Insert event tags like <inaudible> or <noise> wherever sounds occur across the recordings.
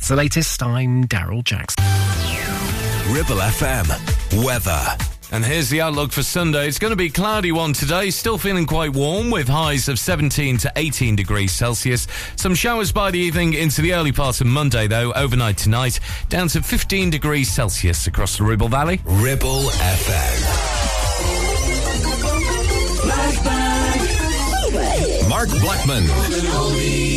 That's the latest. I'm Daryl Jackson. Ribble FM. Weather. And here's the outlook for Sunday. It's going to be cloudy one today, still feeling quite warm with highs of 17 to 18 degrees Celsius. Some showers by the evening into the early part of Monday, though, overnight tonight, down to 15 degrees Celsius across the Ribble Valley. Ribble FM. Mark Blackman.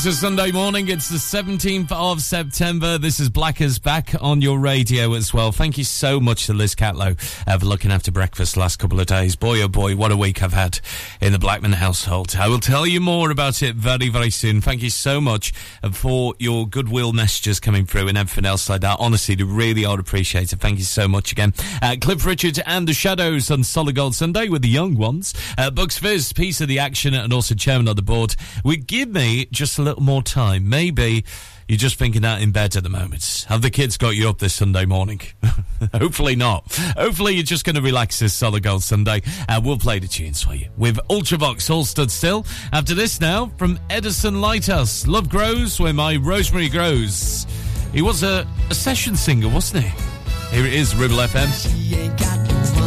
To Sunday morning. It's the 17th of September. This is Blackers back on your radio as well. Thank you so much to Liz Catlow uh, for looking after breakfast last couple of days. Boy, oh boy, what a week I've had in the Blackman household. I will tell you more about it very, very soon. Thank you so much uh, for your goodwill messages coming through and everything else like that. Honestly, they really are appreciated. Thank you so much again. Uh, Cliff Richard and the Shadows on Solid Gold Sunday with the young ones. Uh, Bucks Fizz, piece of the action and also Chairmen of the Board. We give me just a little more time. Maybe you're just thinking that in bed at the moment. Have the kids got you up this Sunday morning? <laughs> Hopefully not. Hopefully you're just going to relax this Solid Gold Sunday. And we'll play the tunes for you with Ultravox All Stood Still. After this now, from Edison Lighthouse, Love Grows Where My Rosemary Grows. He was a, a session singer, wasn't he? Here it is, Ribble FM.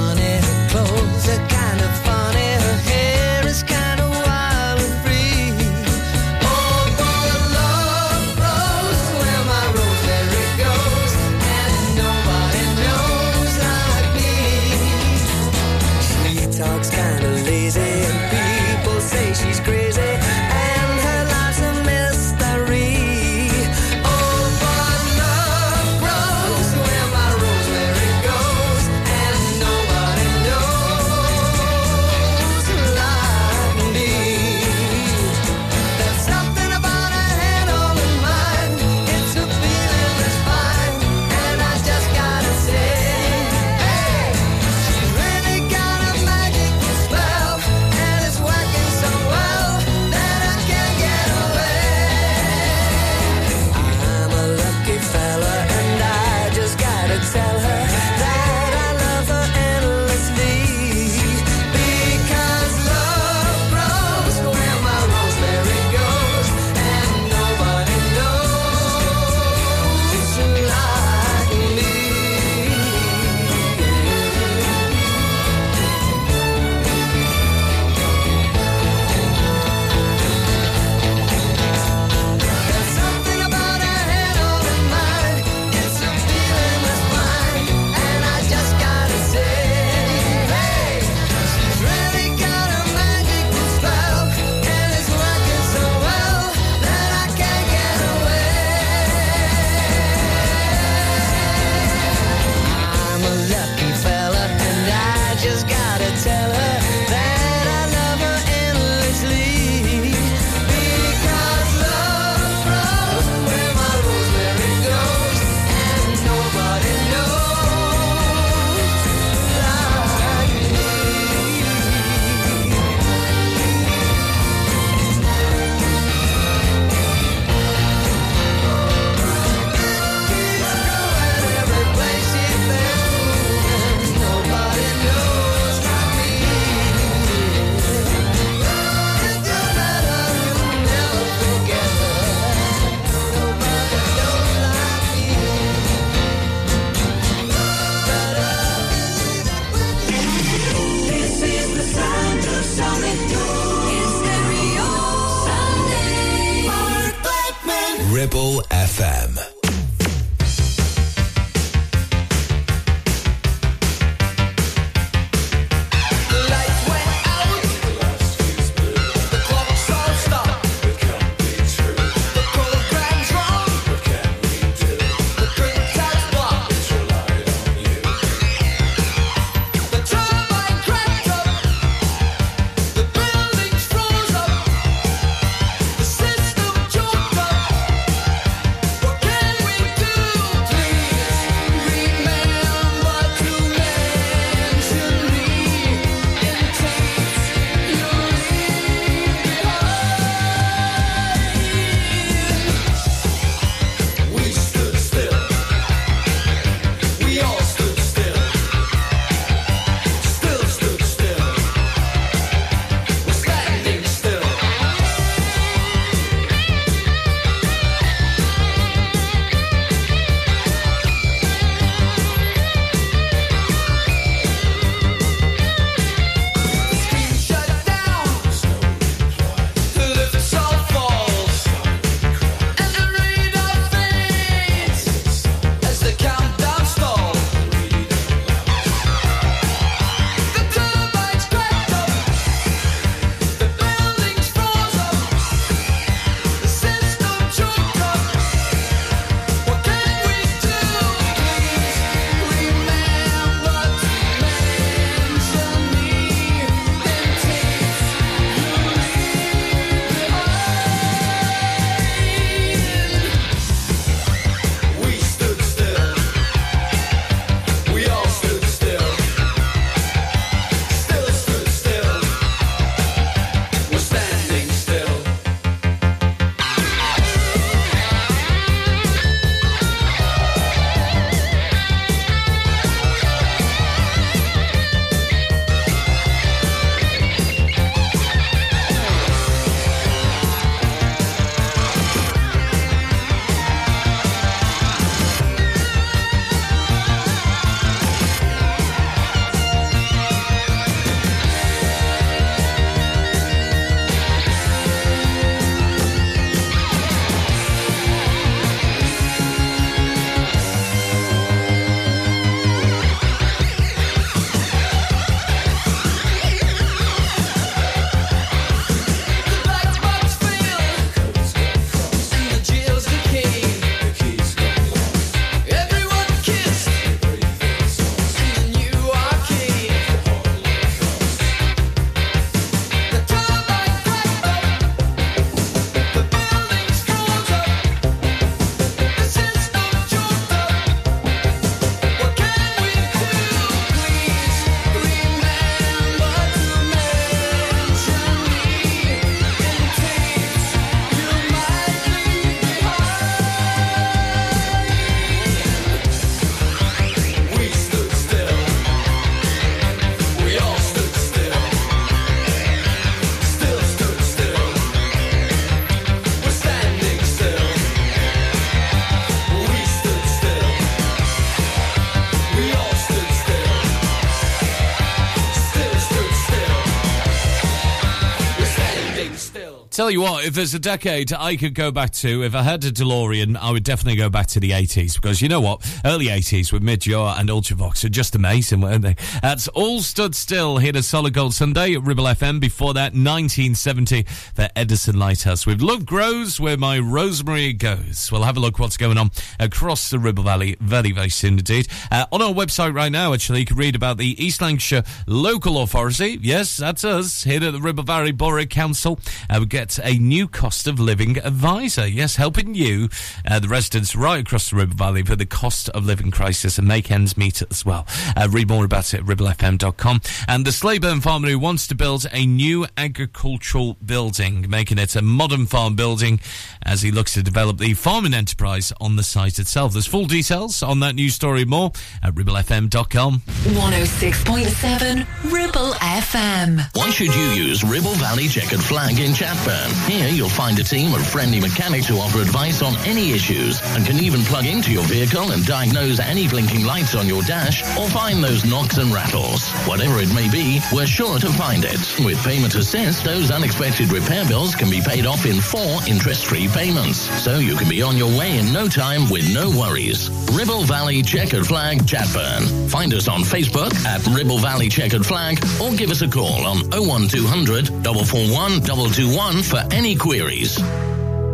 Tell you what, if there's a decade I could go back to, if I had a DeLorean, I would definitely go back to the 80s because you know what? Early 80s with Midge Ure and Ultravox are just amazing, weren't they? That's all stood still here at Solid Gold Sunday at Ribble FM. Before that, 1970 for Edison Lighthouse with Love Grows Where My Rosemary Goes. We'll have a look what's going on across the Ribble Valley very, very soon indeed. Uh, on our website right now, actually, you can read about the East Lancashire Local Authority. Yes, that's us here at the Ribble Valley Borough Council. Uh, we get a new cost of living advisor. Yes, helping you, uh, the residents right across the Ribble Valley, for the cost of living crisis and make ends meet as well. Uh, read more about it at ribblefm.com. And the Slaidburn farmer who wants to build a new agricultural building, making it a modern farm building as he looks to develop the farming enterprise on the site itself. There's full details on that news story more at ribblefm.com. 106.7 Ribble FM. Why should you use Ribble Valley Checkered Flag in Chatburn? Here you'll find a team of friendly mechanics who offer advice on any issues and can even plug into your vehicle and diagnose any blinking lights on your dash or find those knocks and rattles. Whatever it may be, we're sure to find it. With Payment Assist, those unexpected repair bills can be paid off in four interest-free payments. So you can be on your way in no time with no worries. Ribble Valley Checkered Flag Chatburn. Find us on Facebook at Ribble Valley Checkered Flag or give us a call on 01200 441 221 for any queries.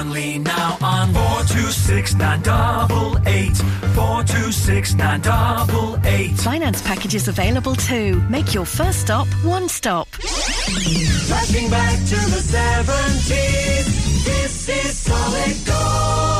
Burnley now on 426 988, 426 988. Finance packages available too. Make your first stop one stop. Flashing back to the 70s, this is solid gold.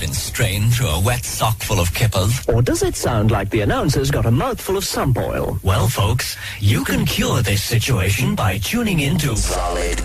Been strained through a wet sock full of kippers? Or does it sound like the announcer's got a mouthful of sump oil? Well, folks, you can cure this situation by tuning into Solid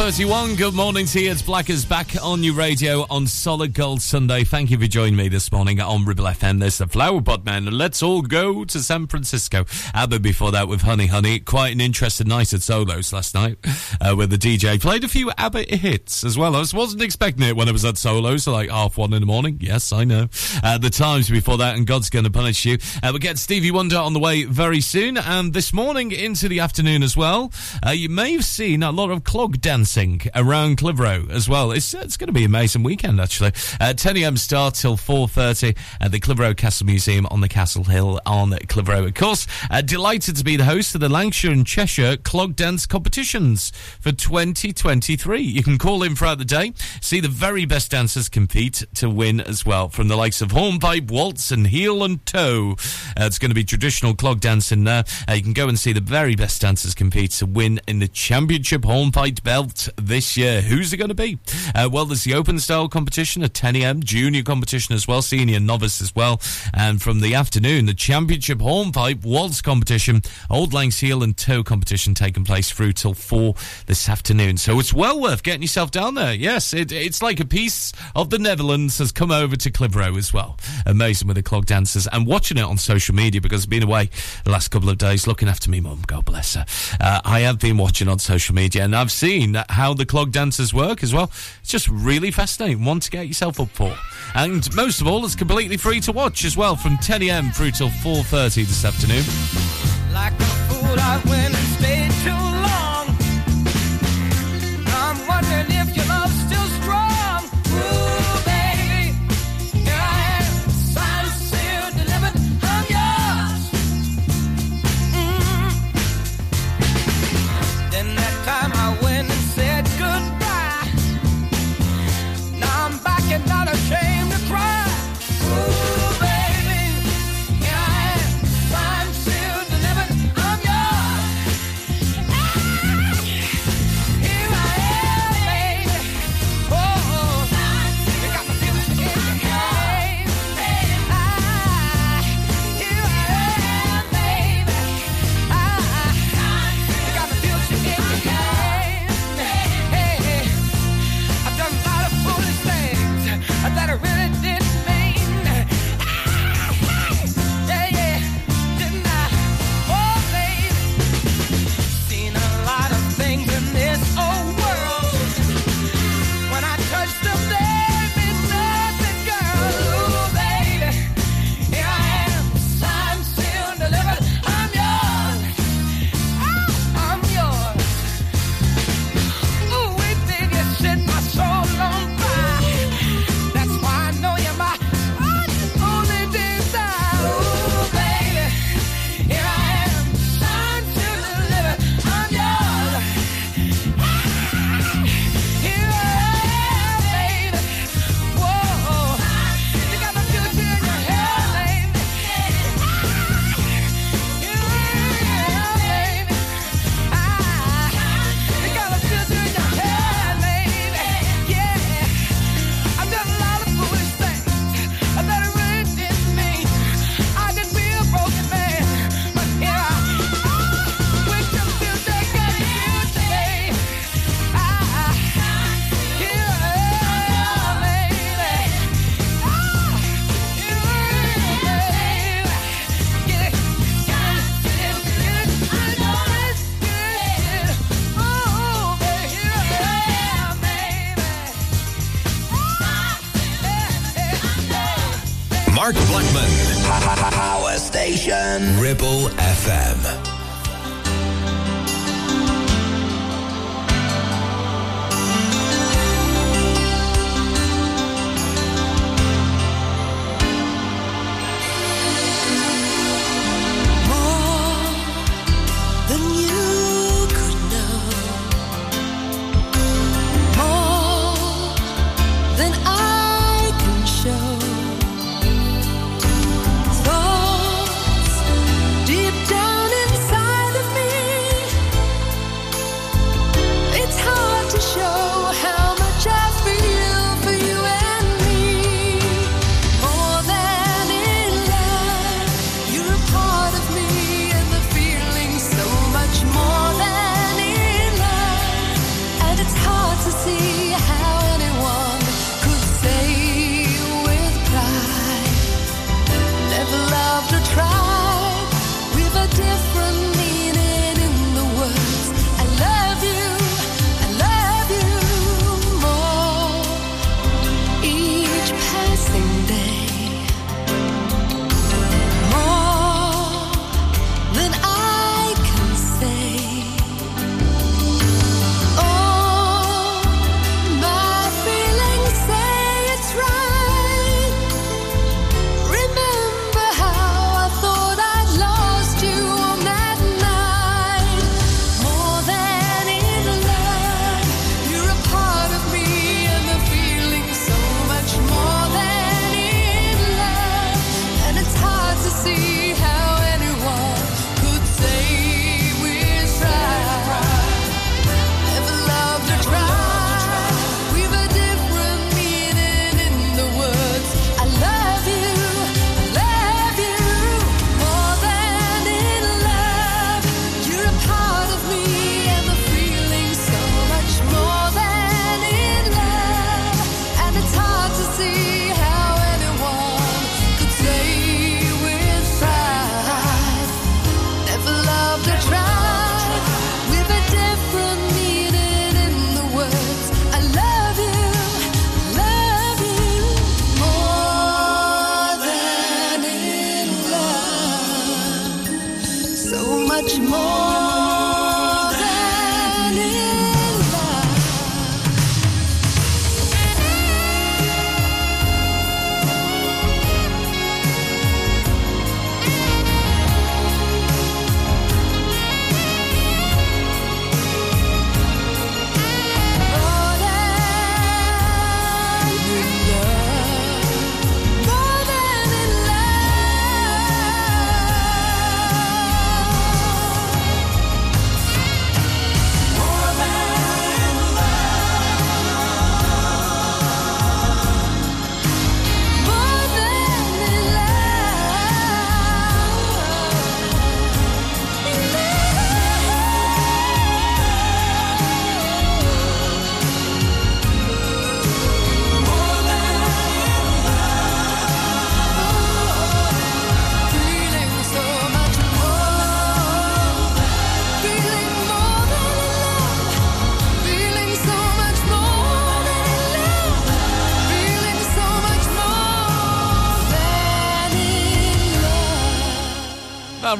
9.31, good morning to you. It's Blackers back on your radio on Solid Gold Sunday. Thank you for joining me this morning on Ribble FM. There's the Flower Pot Men, let's all go to San Francisco. ABBA before that with Honey Honey. Quite an interesting night at Solos last night, uh, where the DJ played a few ABBA hits as well. I was- wasn't expecting it when I was at Solos, so like half one in the morning. Yes, I know. Uh, the Tymes before that, and God's Gonna Punish You. Uh, we get Stevie Wonder on the way very soon, and this morning into the afternoon as well. Uh, you may have seen a lot of clog dancing around Clitheroe as well. It's it's going to be an amazing weekend actually. Uh, 10 a.m. start till 4:30 at the Clitheroe Castle Museum on the Castle Hill on Clitheroe. Of course, uh, delighted to be the host of the Lancashire and Cheshire Clog Dance competitions for 2023. You can call in throughout the day, see the very best dancers compete to win as well from the likes of hornpipe, waltz, and heel and toe. Uh, it's going to be traditional clog dancing there. Uh, you can go and see the very best dancers compete to win in the championship hornpipe belt this year. Who's it going to be? Uh, well, there's the open style competition at 10 a.m., junior competition as well, senior novice as well. And from the afternoon, the championship hornpipe waltz competition, Old Lang's heel and toe competition taking place through till 4 this afternoon. So it's well worth getting yourself down there. Yes, it, it's like a piece of the Netherlands has come over to Clitheroe as well. Amazing with the clog dancers and watching it on social media because I've been away the last couple of days looking after me mum. God bless her. Uh, I have been watching on social media and I've seen how the clog dancers work as well. It's just really fascinating. One to get yourself up for. And most of all, it's completely free to watch as well from 10 a.m. through till 4.30 this afternoon. Like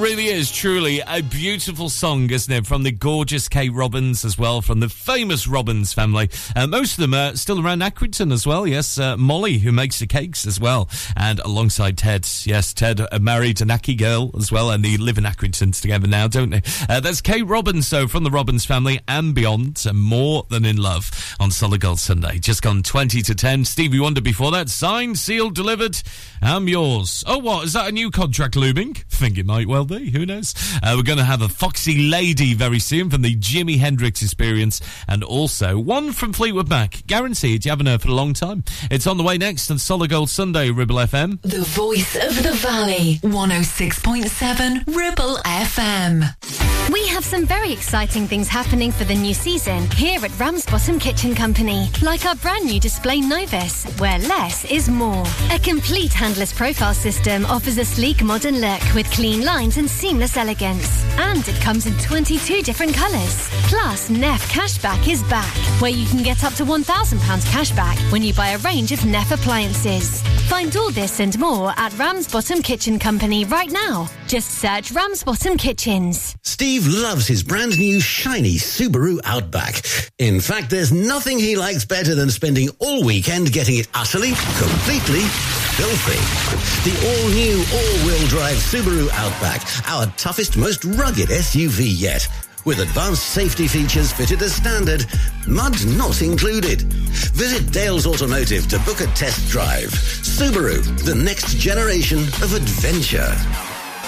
really is truly a beautiful song, isn't it? From the gorgeous Kate Robbins as well, from the famous Robbins family. Uh, most of them are still around Accrington as well. Yes, uh, Molly, who makes the cakes as well. And alongside Ted. Yes, Ted uh, married an Naki girl as well, and they live in Accrington together now, don't they? Uh, that's Kate Robbins, though, from the Robbins family and beyond. And more than in love on Solid Gold Sunday. Just gone 20 to 10. Stevie Wonder before that. Signed, sealed, delivered. I'm yours. Oh, what? Is that a new contract looming? Think it might well. Who knows? Uh, we're going to have a Foxy Lady very soon from the Jimi Hendrix experience and also one from Fleetwood Mac. Guaranteed you haven't heard for a long time. It's on the way next on Solid Gold Sunday, Ribble FM. The voice of the valley, 106.7 Ribble FM. We have some very exciting things happening for the new season here at Ramsbottom Kitchen Company, like our brand new display Novus, where less is more. A complete handless profile system offers a sleek modern look with clean lines seamless elegance. And it comes in 22 different colours. Plus, Neff Cashback is back, where you can get up to £1,000 cashback when you buy a range of Neff appliances. Find all this and more at Ramsbottom Kitchen Company right now. Just search Ramsbottom Kitchens. Steve loves his brand new shiny Subaru Outback. In fact, there's nothing he likes better than spending all weekend getting it utterly, completely filthy. The all-new all-wheel drive Subaru Outback, our toughest, most rugged SUV yet. With advanced safety features fitted as standard, mud not included. Visit Dale's Automotive to book a test drive. Subaru, the next generation of adventure.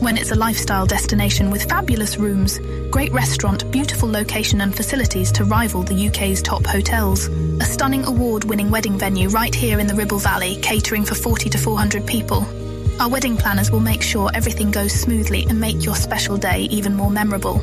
When it's a lifestyle destination with fabulous rooms, great restaurant, beautiful location and facilities to rival the UK's top hotels. A stunning award-winning wedding venue right here in the Ribble Valley, catering for 40 to 400 people. Our wedding planners will make sure everything goes smoothly and make your special day even more memorable.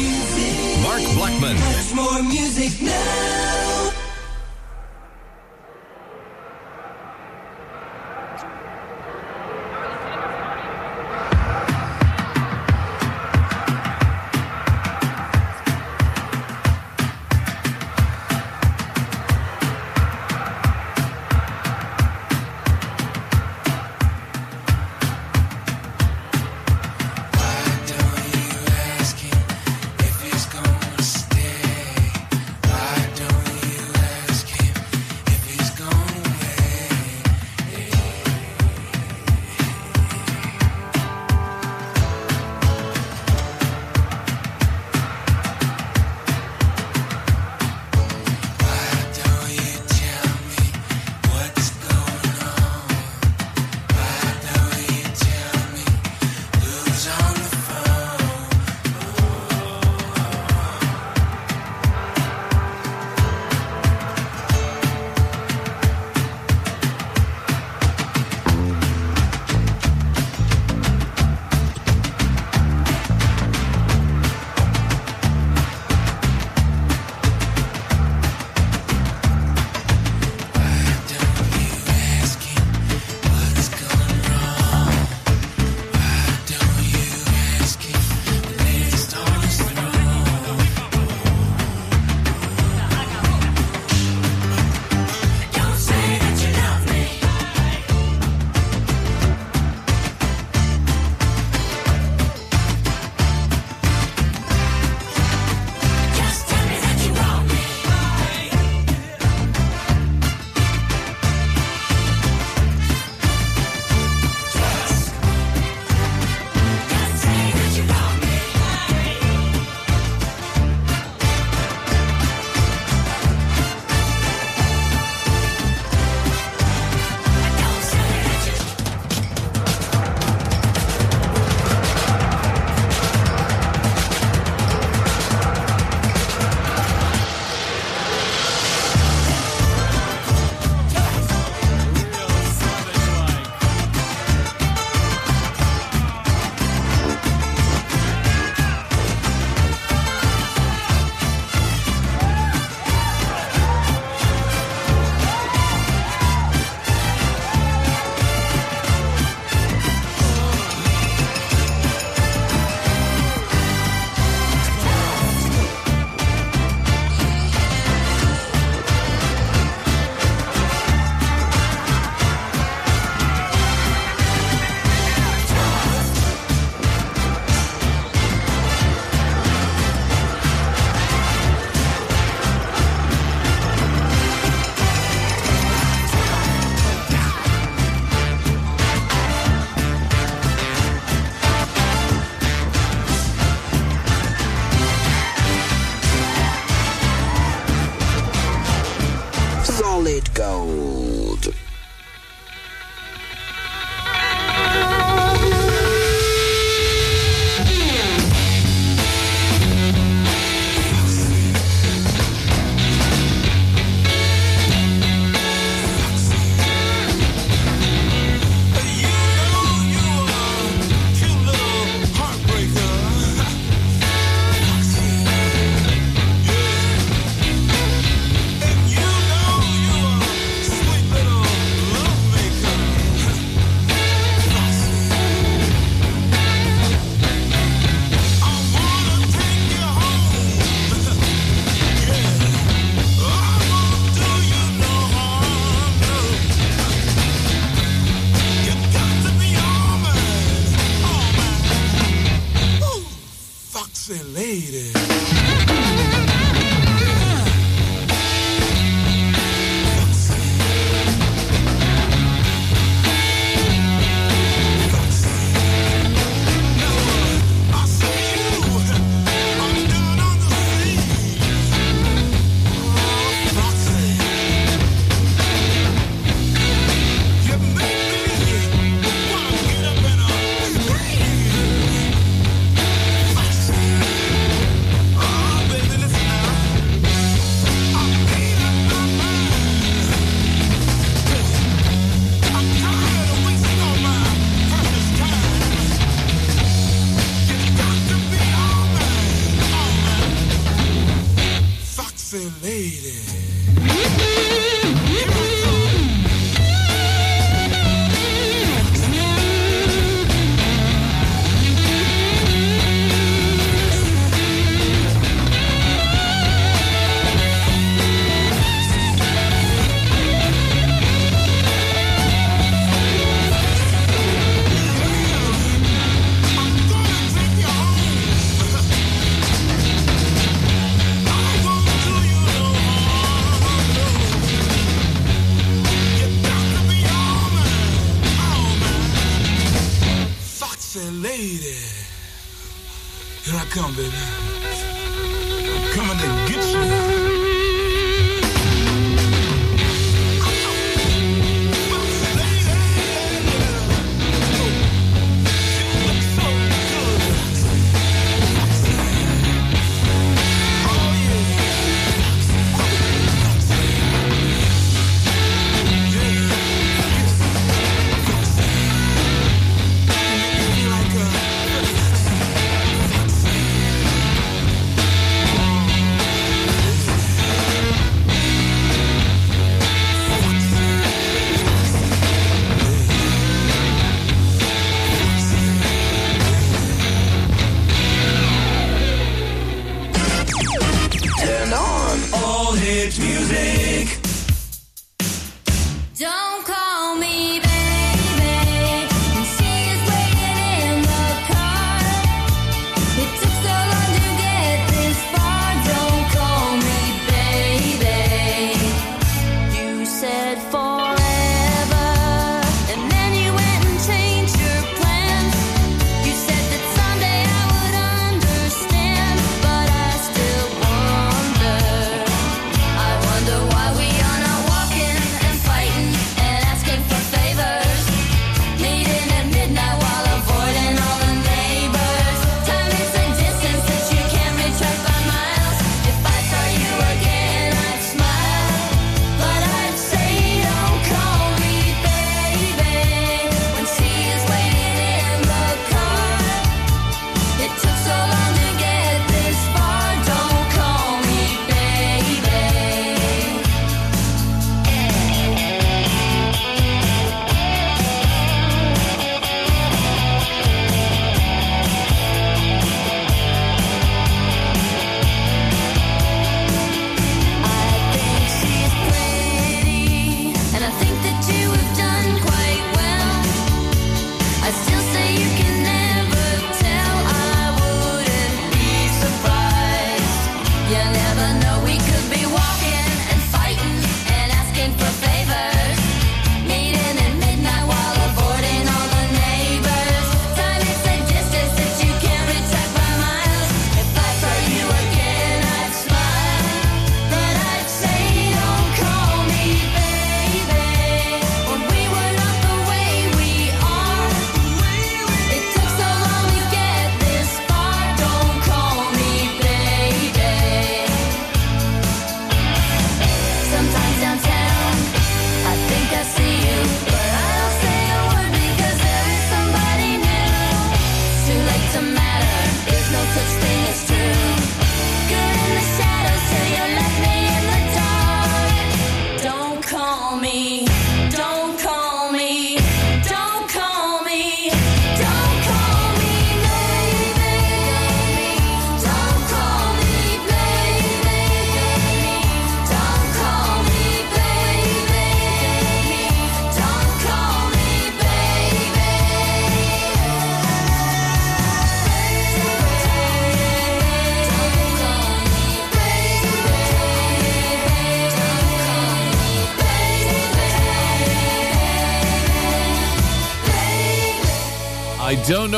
Mark Blackman. More music now.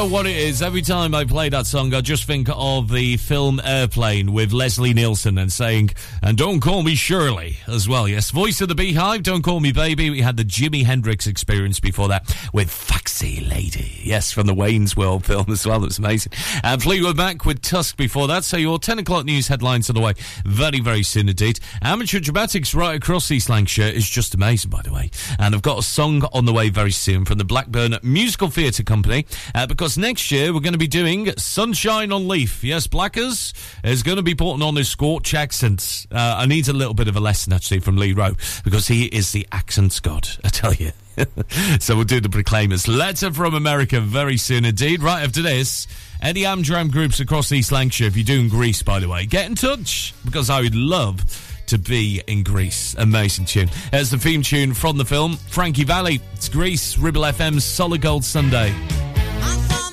Know what it is. Every time I play that song, I just think of the film Airplane with Leslie Nielsen and saying, and don't call me Shirley as well. Yes, voice of the Beehive, don't call me baby. We had the Jimi Hendrix experience before that with Foxy Lady. Yes, from the Wayne's World film as well. That was amazing. And Fleetwood Mac with Tusk before that. So your 10 o'clock news headlines on the way very, very soon indeed. Amateur dramatics right across East Lancashire is just amazing, by the way. And I've got a song on the way very soon from the Blackburn Musical Theatre Company uh, because next year we're going to be doing Sunshine on Leith. Yes, Blackers is going to be putting on his Scorch accent. Uh, I need a little bit of a lesson actually from Lee Rowe because he is the accent god, I tell you. <laughs> so we'll do the Proclaimers. Letter from America very soon indeed. Right after this, any Amdram groups across East Lancashire, if you're doing Grease, by the way, get in touch because I would love to be in Grease. Amazing tune. There's the theme tune from the film Frankie Valli. It's Grease, Ribble FM's Solid Gold Sunday. Why don't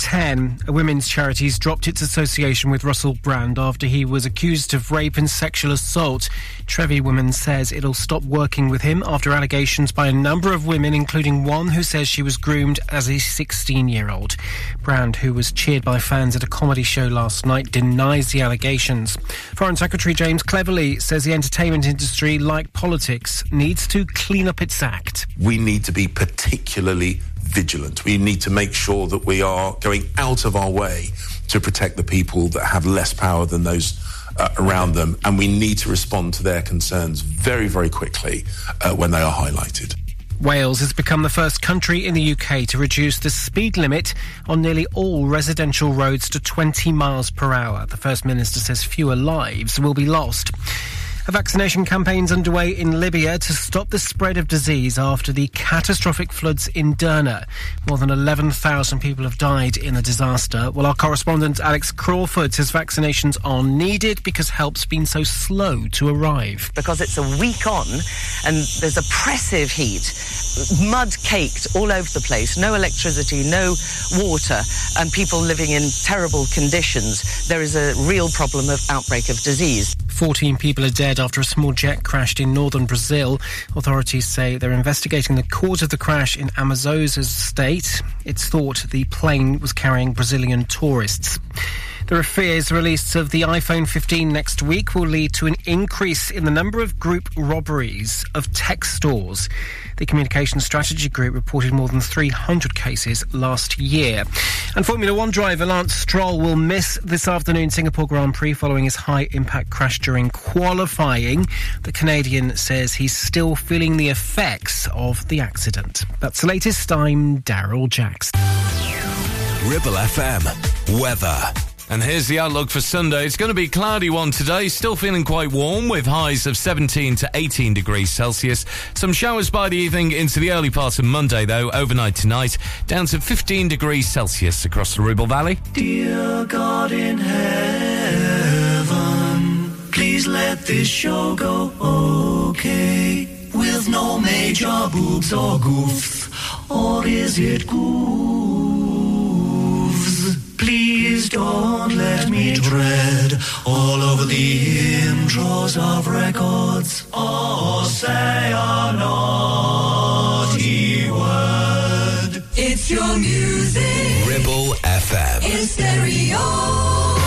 10, a women's charity's dropped its association with Russell Brand after he was accused of rape and sexual assault. Trevi Women says it'll stop working with him after allegations by a number of women, including one who says she was groomed as a 16 year old. Brand, who was cheered by fans at a comedy show last night, denies the allegations. Foreign Secretary James Cleverly says the entertainment industry, like politics, needs to clean up its act. we need to be particularly vigilant. We need to make sure that we are going out of our way to protect the people that have less power than those uh, around them. And we need to respond to their concerns very, very quickly uh, when they are highlighted. Wales has become the first country in the UK to reduce the speed limit on nearly all residential roads to 20 miles per hour. The First Minister says fewer lives will be lost. A vaccination campaign's underway in Libya to stop the spread of disease after the catastrophic floods in Derna. More than 11,000 people have died in the disaster. Well, our correspondent Alex Crawford says vaccinations are needed because help's been so slow to arrive. because it's a week on and there's oppressive heat, mud caked all over the place, no electricity, no water, and people living in terrible conditions. There is a real problem of outbreak of disease. 14 people are dead after a small jet crashed in northern Brazil. Authorities say they're investigating the cause of the crash in Amazonas state. It's thought the plane was carrying Brazilian tourists. There are fears release of the iPhone 15 next week will lead to an increase in the number of group robberies of tech stores. The Communications Strategy Group reported more than 300 cases last year. And Formula One driver Lance Stroll will miss this afternoon Singapore Grand Prix following his high impact crash during qualifying. The Canadian says he's still feeling the effects of the accident. That's the latest. I'm Daryl Jackson. Ribble FM. Weather. And here's the outlook for Sunday. It's going to be cloudy one today, still feeling quite warm with highs of 17 to 18 degrees Celsius. Some showers by the evening into the early part of Monday, though, overnight tonight, down to 15 degrees Celsius across the Ribble Valley. Dear God in heaven, please let this show go okay. With no major boobs or goofs, or is it goofs? Please don't let me tread all over the intros of records, or say a naughty word. It's your music. Ribble FM. In stereo.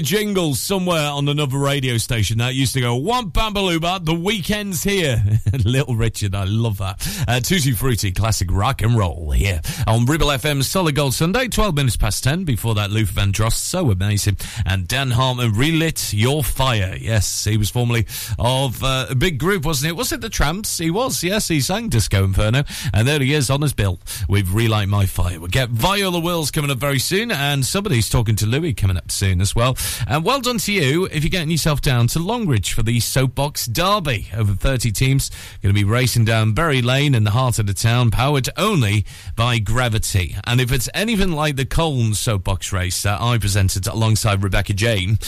A jingle somewhere on another radio station that used to go, One Bambalooba, the weekend's here. <laughs> Little Richard, I love that. Uh, Tutti Frutti, classic rock and roll here on Ribble FM Solid Gold Sunday, 12 minutes past 10. Before that, Luther Vandross, so amazing. And Dan Hartman, Relight Your Fire. Yes, he was formerly of uh, a big group, wasn't it? Was it the Trammps? He was, yes, he sang Disco Inferno. And there he is on his bill with Relight My Fire. We'll get Viola Wills coming up very soon, and somebody's talking to Louis coming up soon as well. And well done to you if you're getting yourself down to Longridge for the Soapbox Derby. Over 30 teams going to be racing down Berry Lane in the heart of the town, powered only by gravity. And if it's anything like the Colne Soapbox race that I presented alongside Rebecca Jane,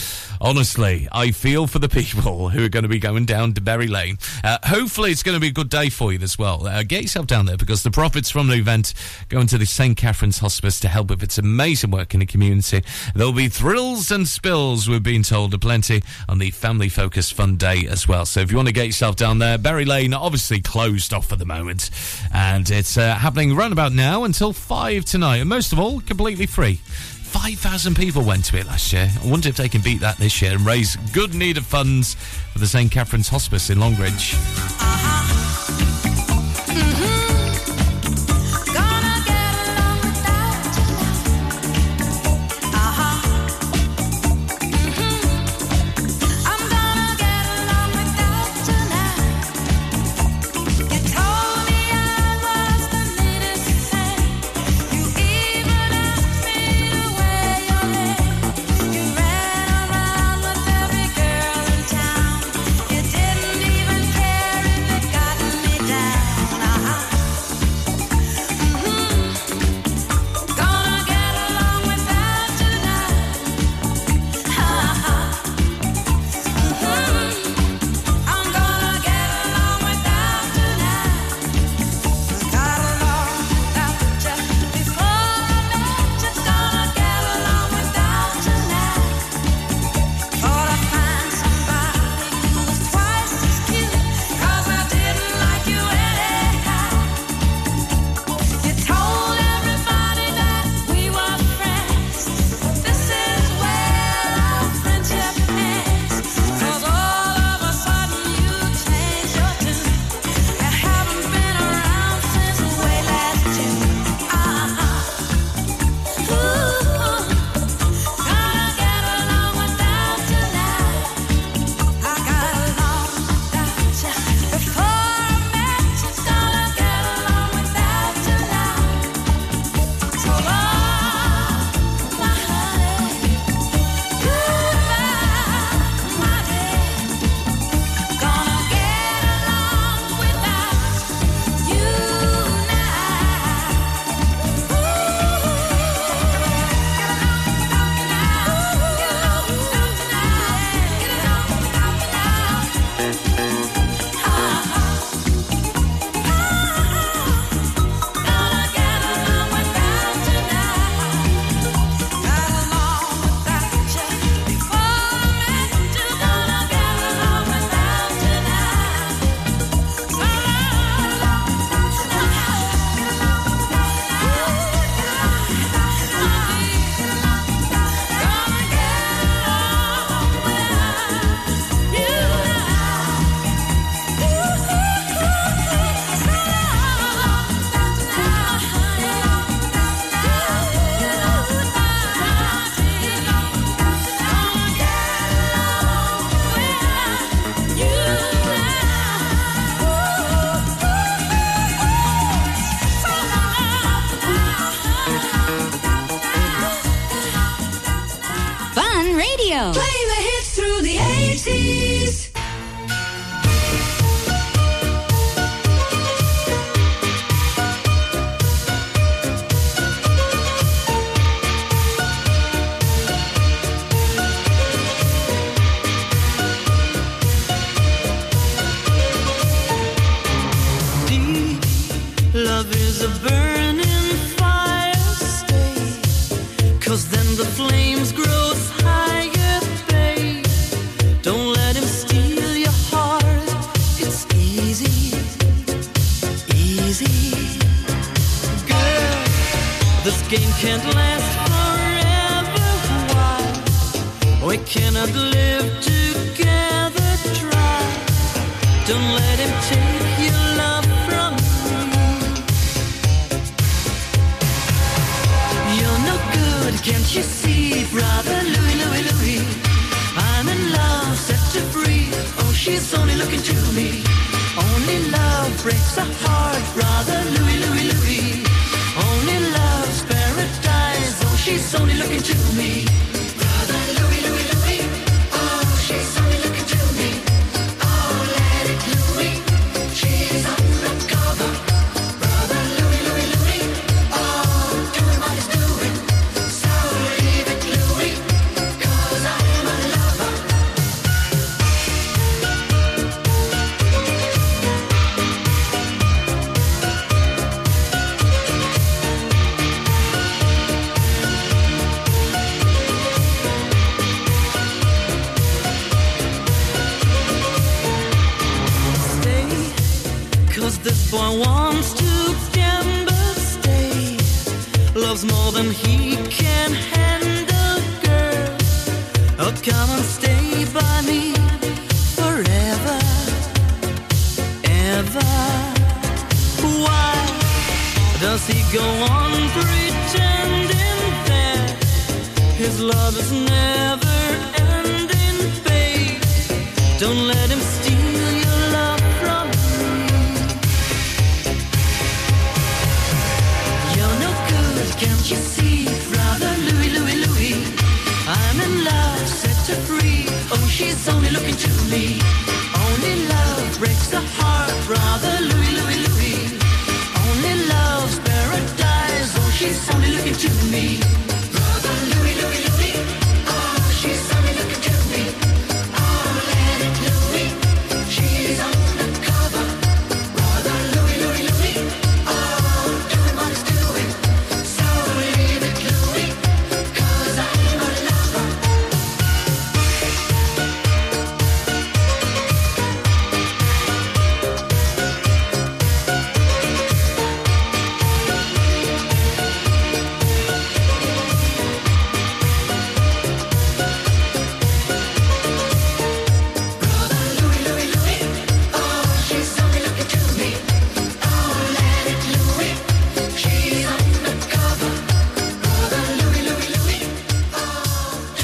honestly, I feel for the people <laughs> who are going to be going down to Berry Lane. Uh, hopefully, it's going to be a good day for you as well. Uh, get yourself down there because the profits from the event go into the St. Catherine's Hospice to help with its amazing work in the community. There'll be thrills and spills, we've been told, are plenty on the family focused fun day as well. So if you want to get yourself down there, Berry Lane obviously closed off at the moment, and it's uh, happening round about now until five tonight, and most of all, completely free. 5,000 people went to it last year. I wonder if they can beat that this year and raise good needed funds for the St. Catherine's Hospice in Longridge. Fun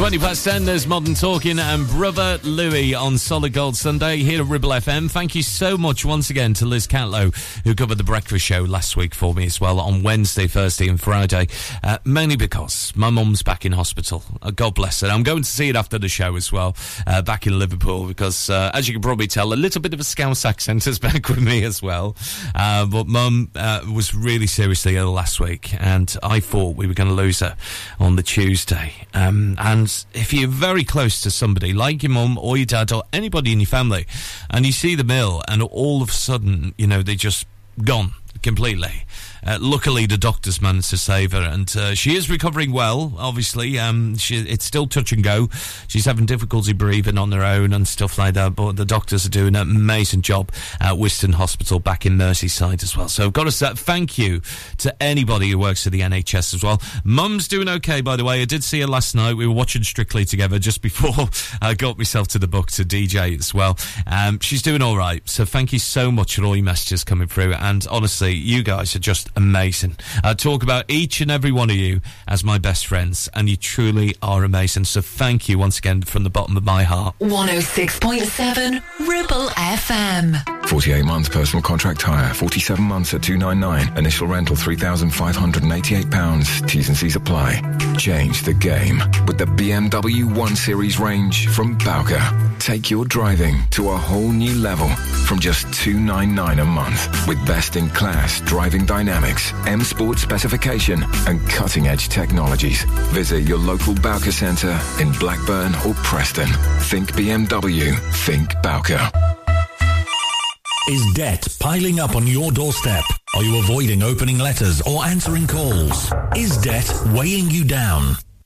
20 past 10, there's Modern Talking and Brother Louie on Solid Gold Sunday here at Ribble FM. Thank you so much once again to Liz Catlow, who covered the breakfast show last week for me as well on Wednesday, Thursday, and Friday. Uh, mainly because my mum's back in hospital. Uh, God bless her. I'm going to see it after the show as well, uh, back in Liverpool, because uh, as you can probably tell, a little bit of a Scouse accent is <laughs> back with me as well. Uh, but mum uh, was really seriously ill last week, and I thought we were going to lose her on the Tuesday. Um, and if you're very close to somebody like your mum or your dad or anybody in your family, and you see them ill, and all of a sudden, you know, they just gone completely. Uh, luckily, the doctors managed to save her, and uh, she is recovering well. Obviously, um, she, it's still touch and go. She's having difficulty breathing on her own and stuff like that. But the doctors are doing an amazing job at Whiston Hospital back in Merseyside as well. So, I've got to say thank you to anybody who works at the NHS as well. Mum's doing okay, by the way. I did see her last night. We were watching Strictly together just <laughs> before I got myself to the book to DJ as well. Um, she's doing all right. So, thank you so much for all your messages coming through. And honestly, you guys are just amazing. I talk about each and every one of you as my best friends, and you truly are amazing. So thank you once again from the bottom of my heart. 106.7 Ribble FM. 48 months personal contract hire, 47 months at 299. Initial rental £3,588. T's and C's apply. Change the game with the BMW 1 Series range from Bowker. Take your driving to a whole new level from just 299 a month with best in class driving dynamics, M Sport specification, and cutting edge technologies. Visit your local Bowker Centre in Blackburn or Preston. Think BMW, think Bowker. Is debt piling up on your doorstep? Are you avoiding opening letters or answering calls? Is debt weighing you down?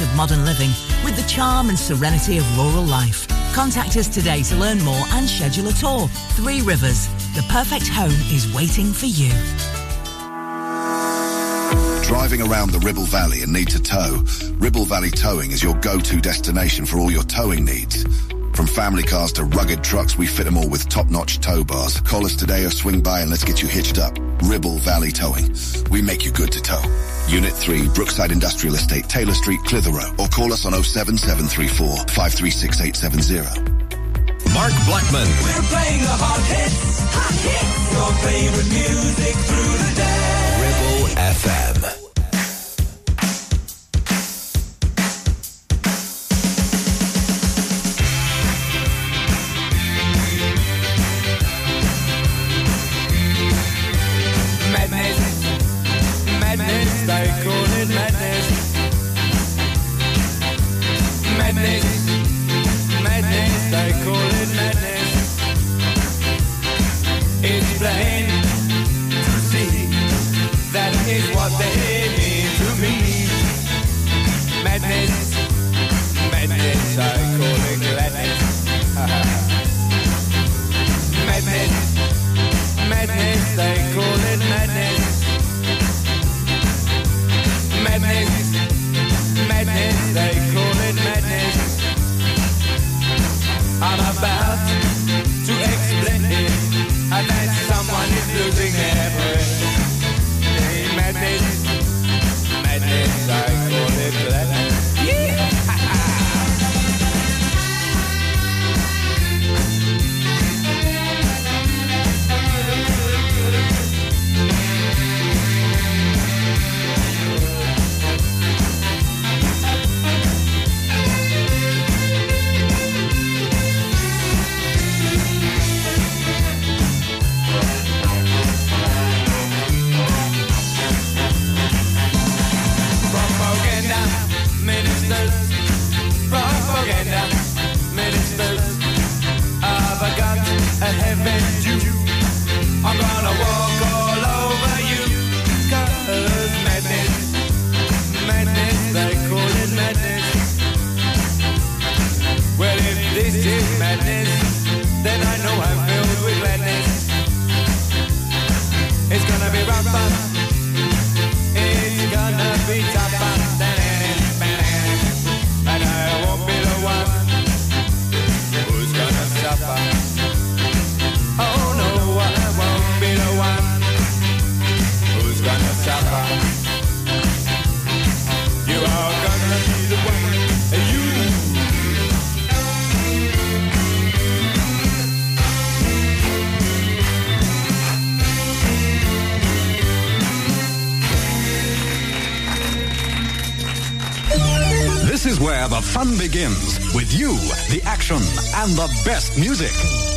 of modern living with the charm and serenity of rural life. Contact us today to learn more and schedule a tour. Three Rivers, the perfect home is waiting for you. Driving around the Ribble Valley and need to tow? Ribble Valley Towing is your go-to destination for all your towing needs. From family cars to rugged trucks, we fit them all with top-notch tow bars. Call us today or swing by and let's get you hitched up. Ribble Valley Towing. We make you good to tow. Unit 3, Brookside Industrial Estate, Taylor Street, Clitheroe. Or call us on 07734 536870. Mark Blackman. We're playing the hot hits. Hot hits. Your favorite music through the day. Ribble FM. Madness. Madness. Call it madness. It's plain to see. That is what they mean to me. Madness. Madness. Call it madness. <laughs> Madness, call it due. I'm gonna walk begins with you, the action, and the best music.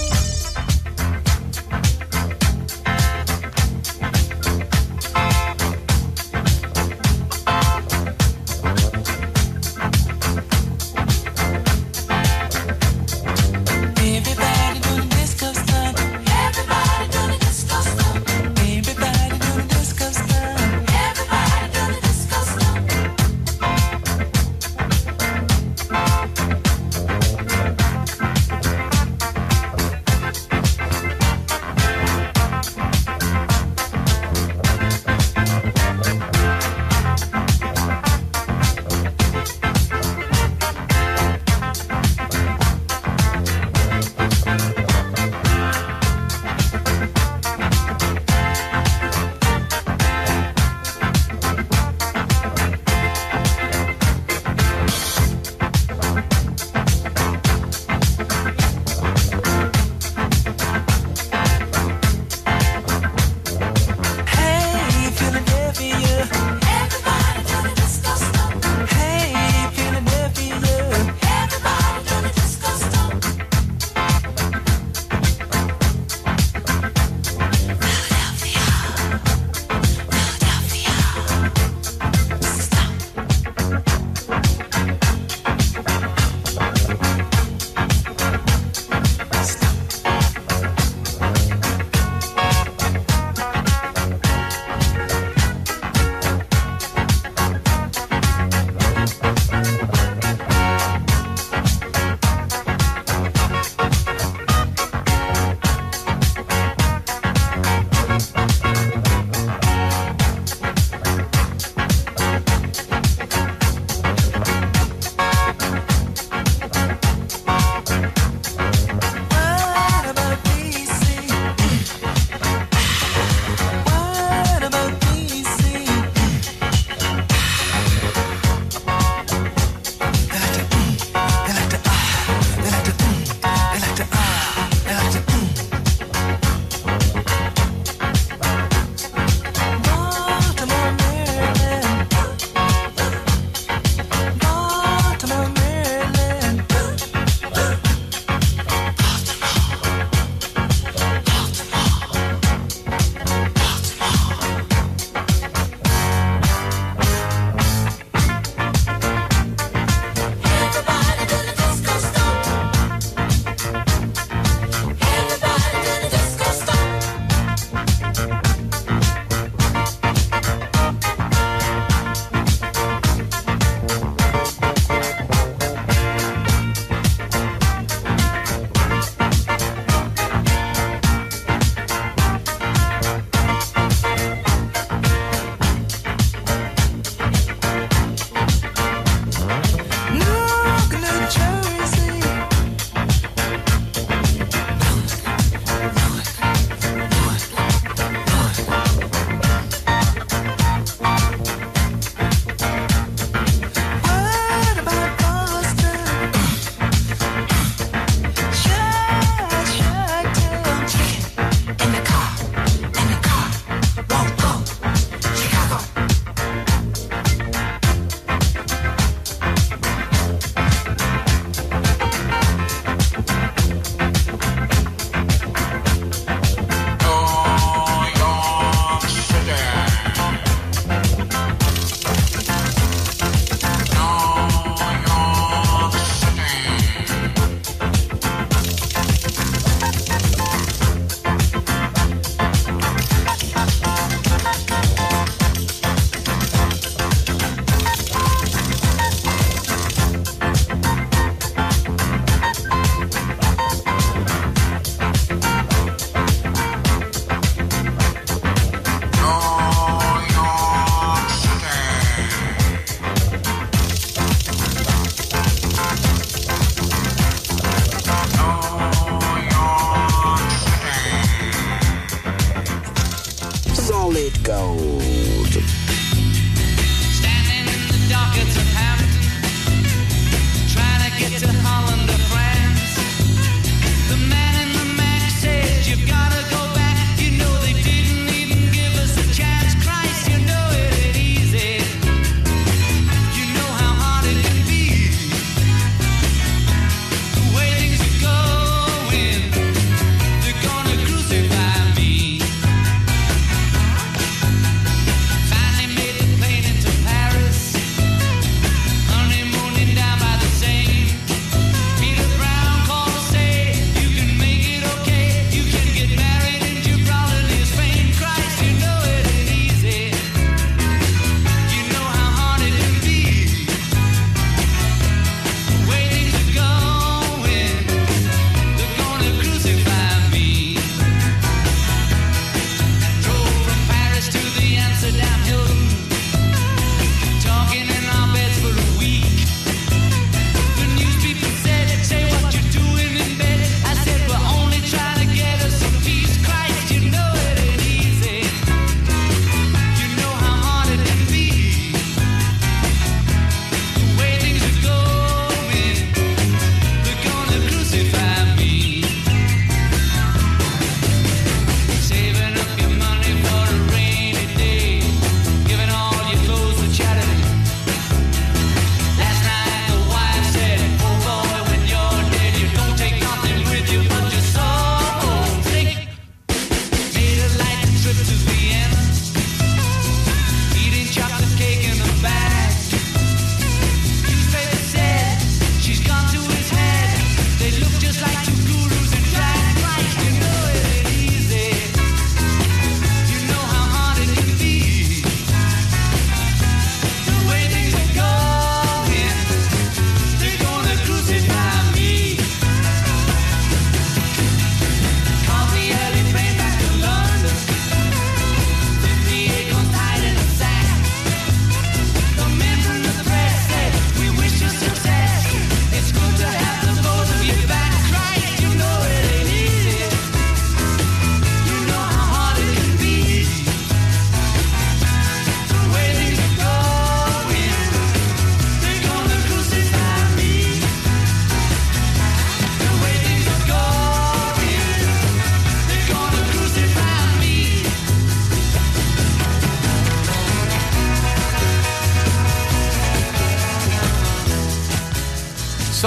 solid gold.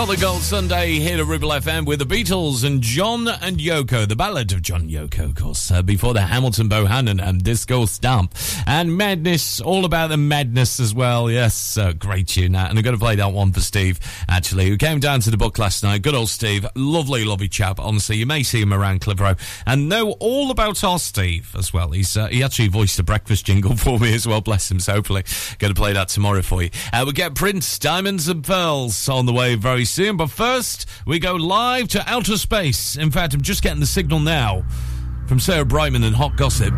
Another Gold Sunday here at Ribble FM with the Beatles and John and Yoko. The ballad of John Yoko, of course, uh, before the Hamilton Bohannon and Disco Stomp. And Madness, all about the madness as well. Yes, uh, great tune. That. And I'm going to play that one for Steve, actually, who came down to the book last night. Good old Steve. Lovely, lovely chap. Honestly, you may see him around Clitheroe and know all about our Steve as well. He's uh, He actually voiced the breakfast jingle <laughs> for me as well. Bless him. So hopefully, going to play that tomorrow for you. Uh, we get Prince, Diamonds and Pearls on the way very soon soon. But first, we go live to outer space. In fact, I'm just getting the signal now from Sarah Brightman and Hot Gossip.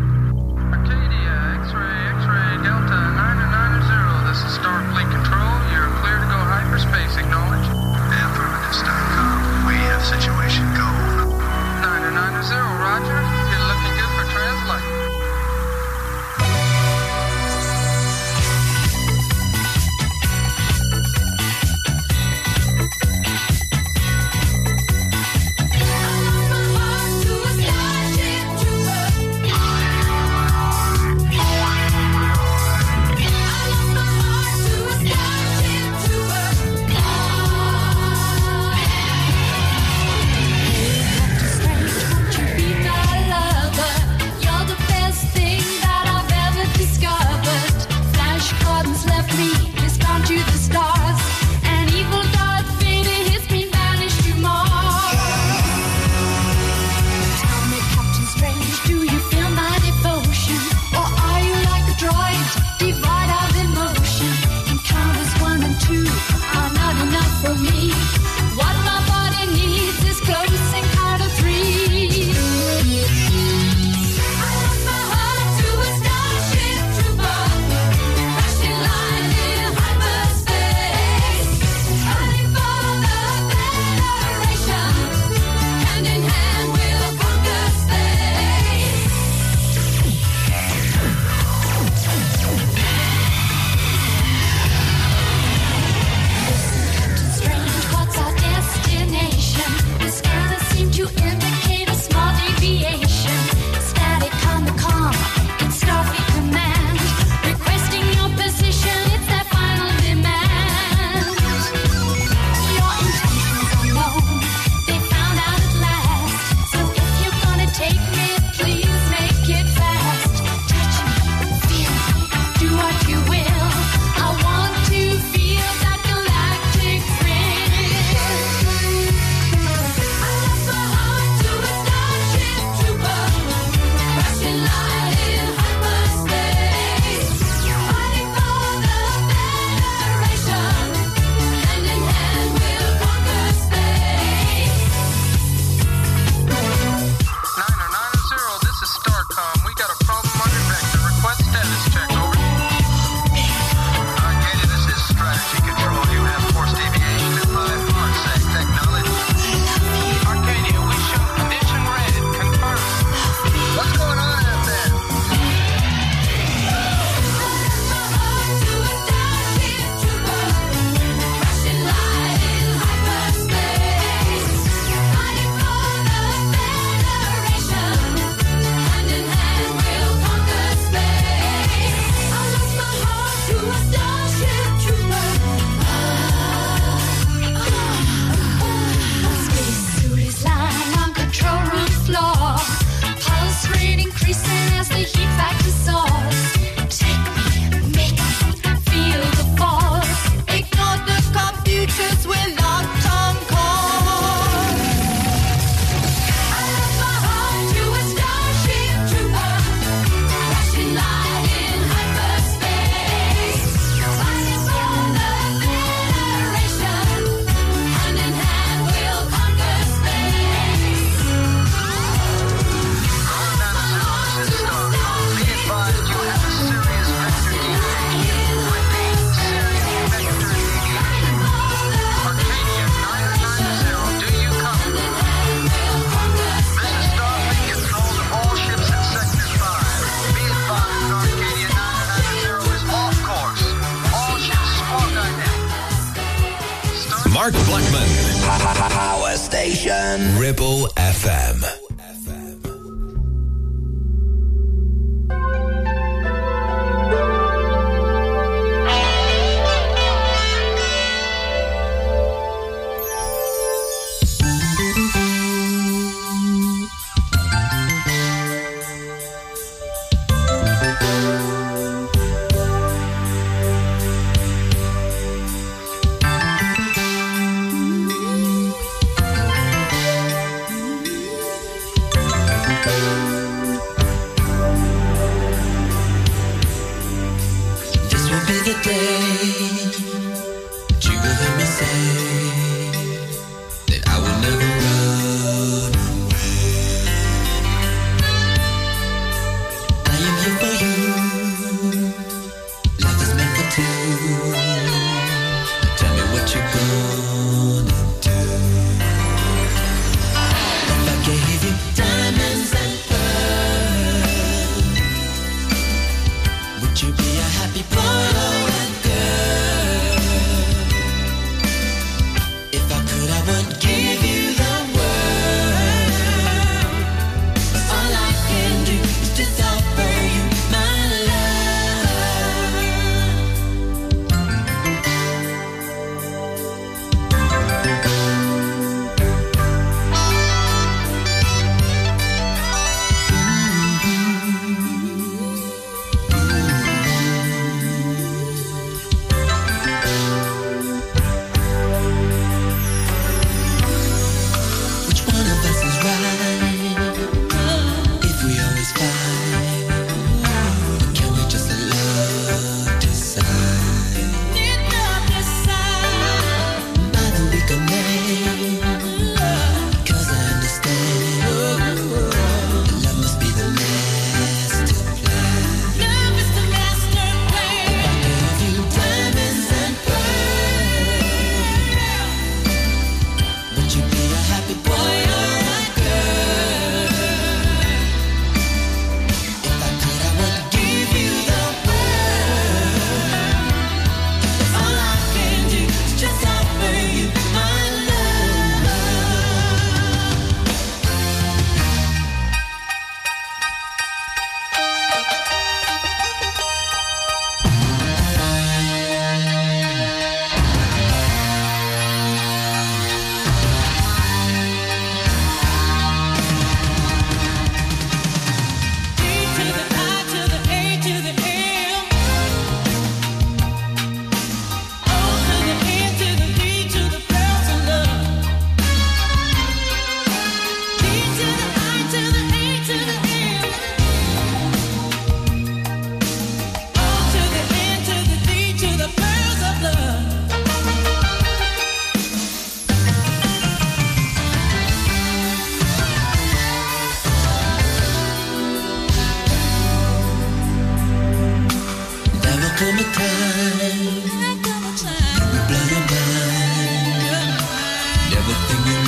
the thing you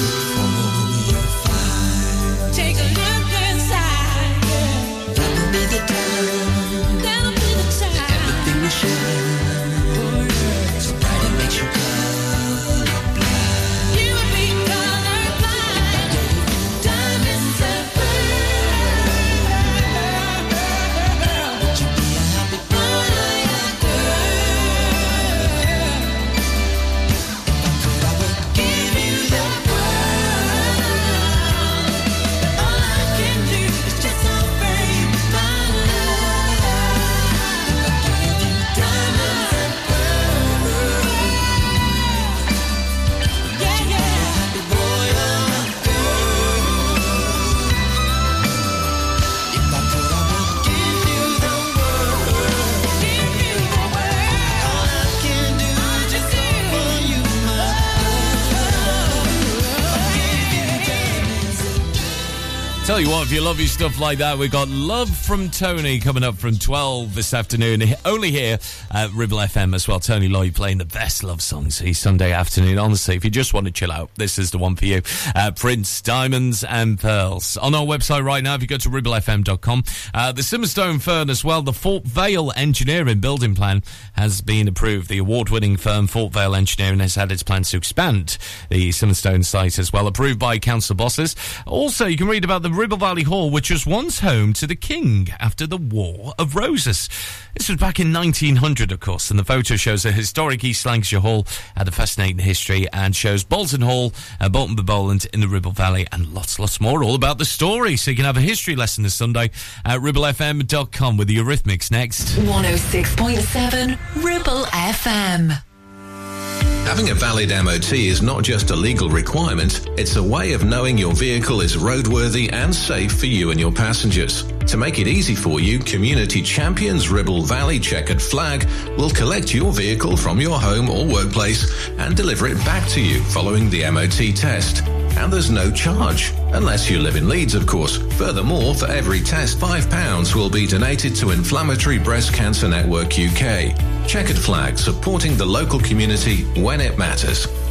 you what, if you love your stuff like that, we've got Love from Tony coming up from 12 this afternoon. Only here at Ribble FM as well. Tony Lloyd playing the best love songs each Sunday afternoon. Honestly, if you just want to chill out, this is the one for you. Uh, Prince, Diamonds and Pearls. On our website right now, if you go to ribblefm.com, uh, the Simonstone Fern as well, the Fort Vale Engineering building plan has been approved. The award-winning firm Fort Vale Engineering has had its plans to expand the Simonstone site as well, approved by council bosses. Also, you can read about the Ribble Valley Hall, which was once home to the King after the War of Roses. This was back in 1900, of course, and the photo shows a historic East Lancashire Hall had a fascinating history and shows Bolton Hall, uh, Bolton Bowland in the Ribble Valley, and lots, lots more, all about the story. So you can have a history lesson this Sunday at ribblefm.com with the Eurythmics next. 106.7 Ribble FM. Having a valid MOT is not just a legal requirement, it's a way of knowing your vehicle is roadworthy and safe for you and your passengers. To make it easy for you, Community Champions Ribble Valley Checkered Flag will collect your vehicle from your home or workplace and deliver it back to you following the MOT test. And there's no charge, unless you live in Leeds, of course. Furthermore, for every test, £5 will be donated to Inflammatory Breast Cancer Network UK. Checkered Flag, supporting the local community when it matters.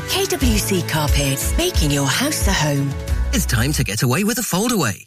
KWC Carpets, making your house a home. It's time to get away with a foldaway.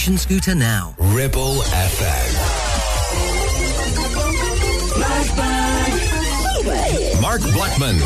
scooter now. Ribble FM. Mark Blackman.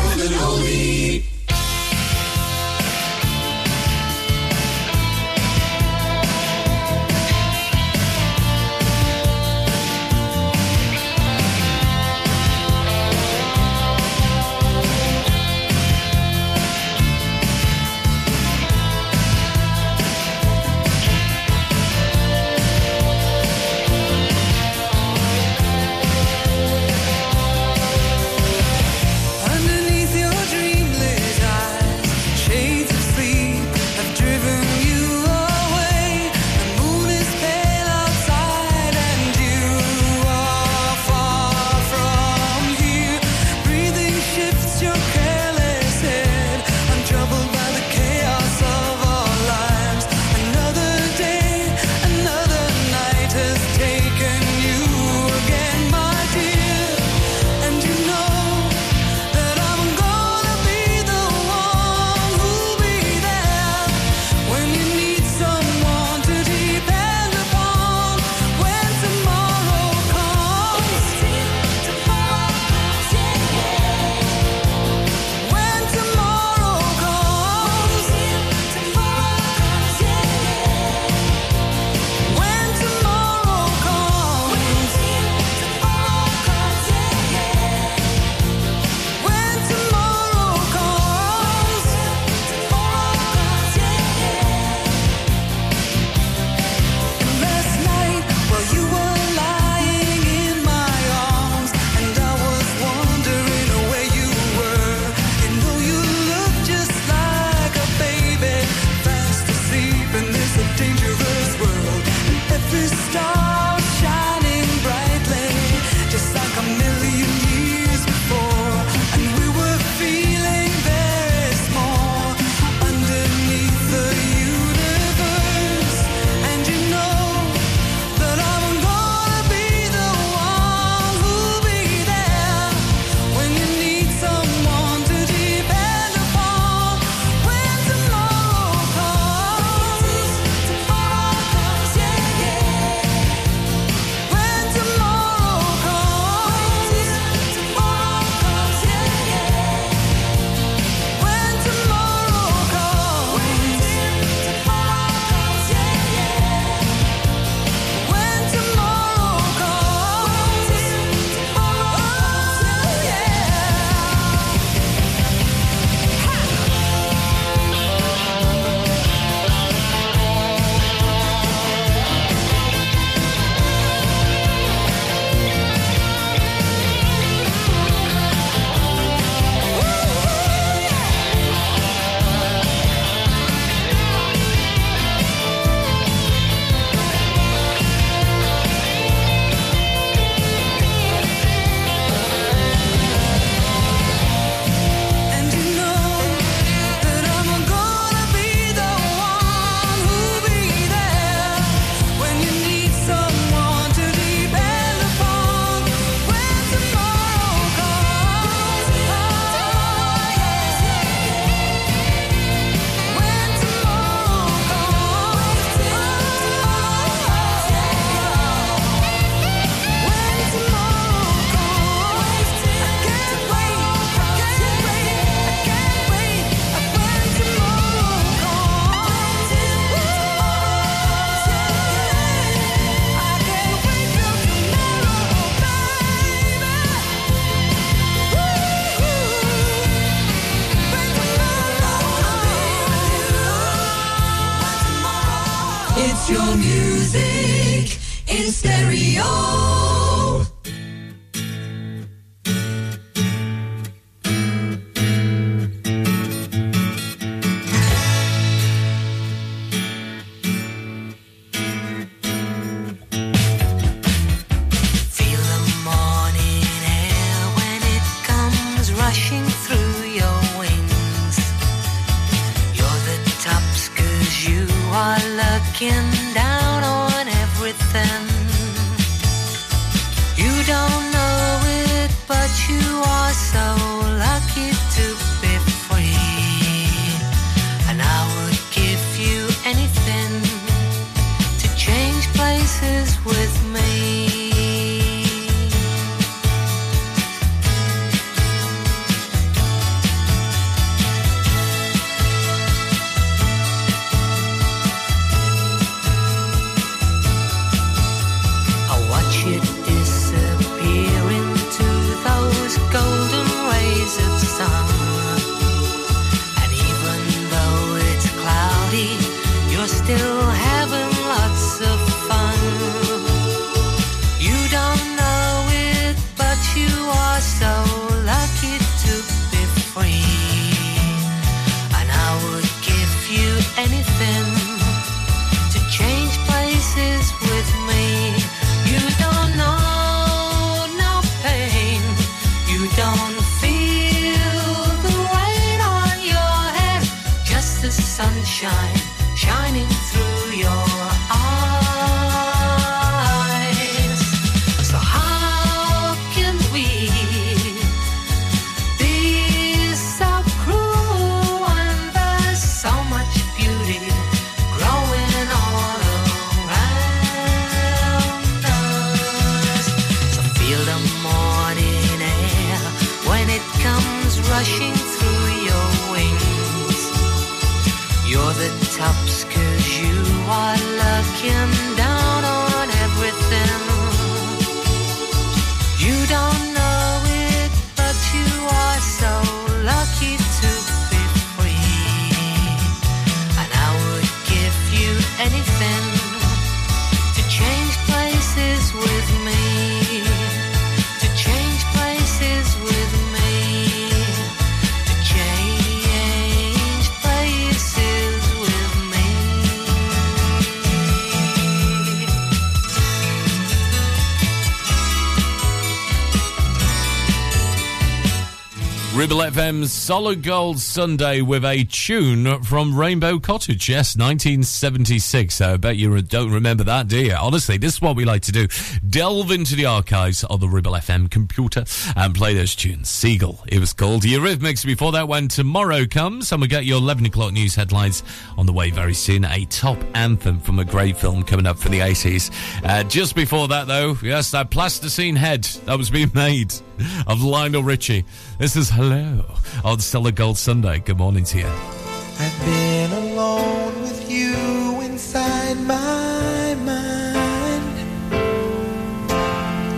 Solid Gold Sunday with a tune from Rainbow Cottage. Yes, 1976. I bet you don't remember that, do you? Honestly, this is what we like to do. Delve into the archives of the Ribble FM computer and play those tunes. Seagull, it was called. Eurythmics before that when tomorrow comes and we get your 11 o'clock news headlines on the way very soon. A top anthem from a great film coming up for the 80s. Uh, just before that though, yes, that plasticine head that was being made <laughs> of Lionel Richie. This is Hello on Solid Gold Sunday. Good morning to you. I've been alone with you inside my mind.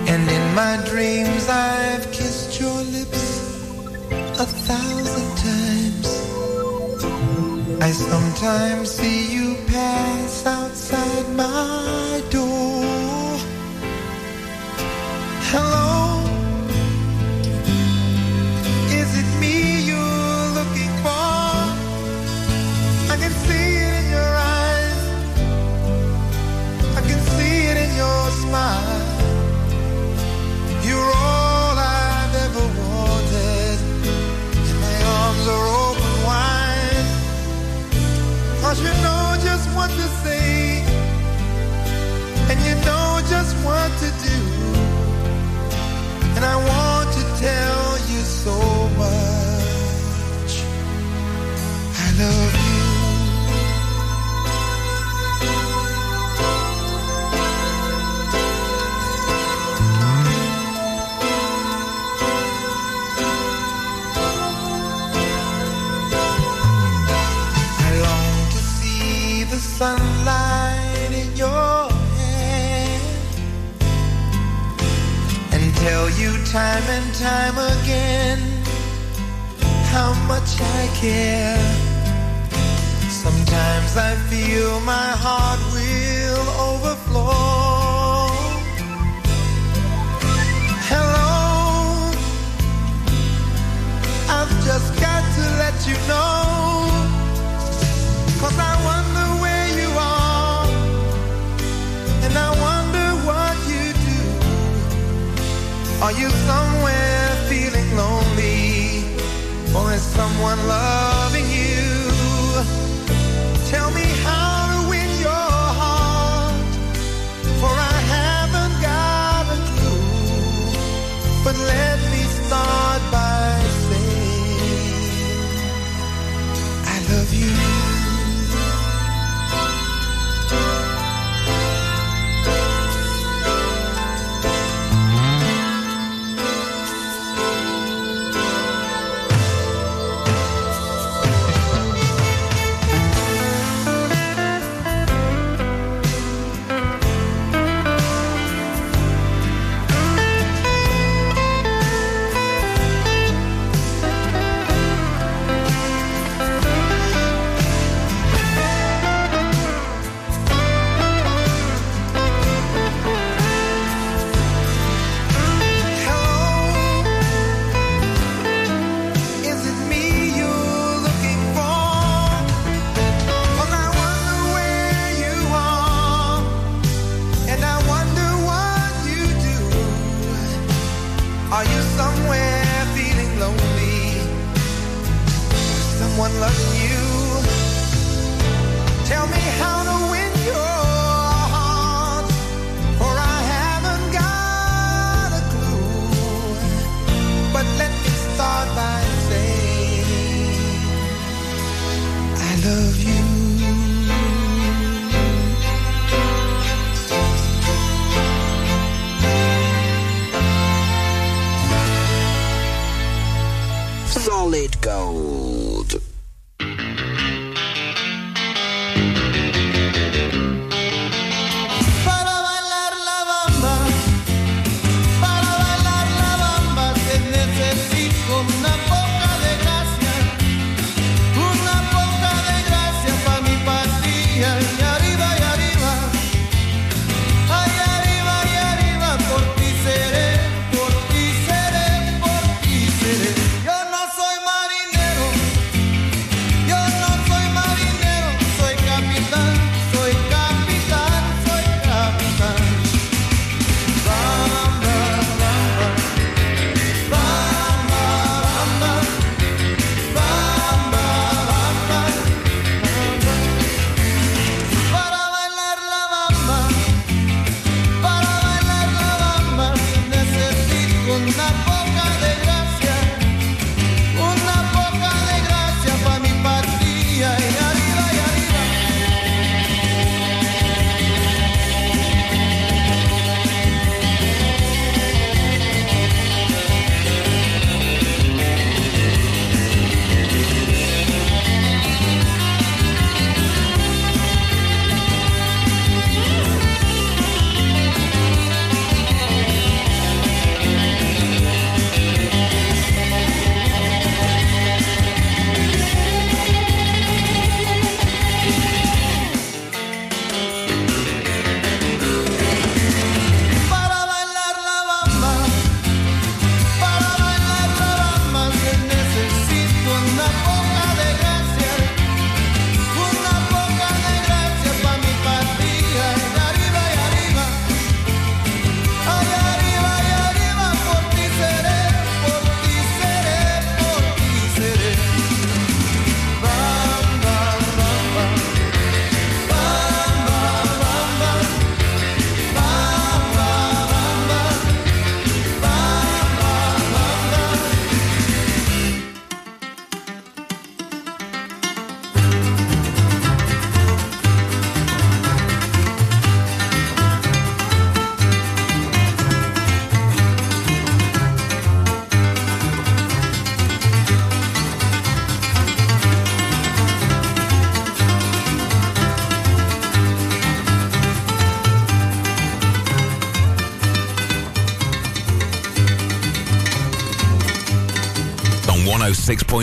And in my dreams, I've kissed your lips a thousand times. I sometimes see you pass outside my so much. I love you. I long to see the sunlight in your hair and tell you time and time again how much I care. Sometimes I feel my heart will overflow. Hello, I've just got to let you know. Cause I wonder Are you somewhere feeling lonely, or is someone loving you?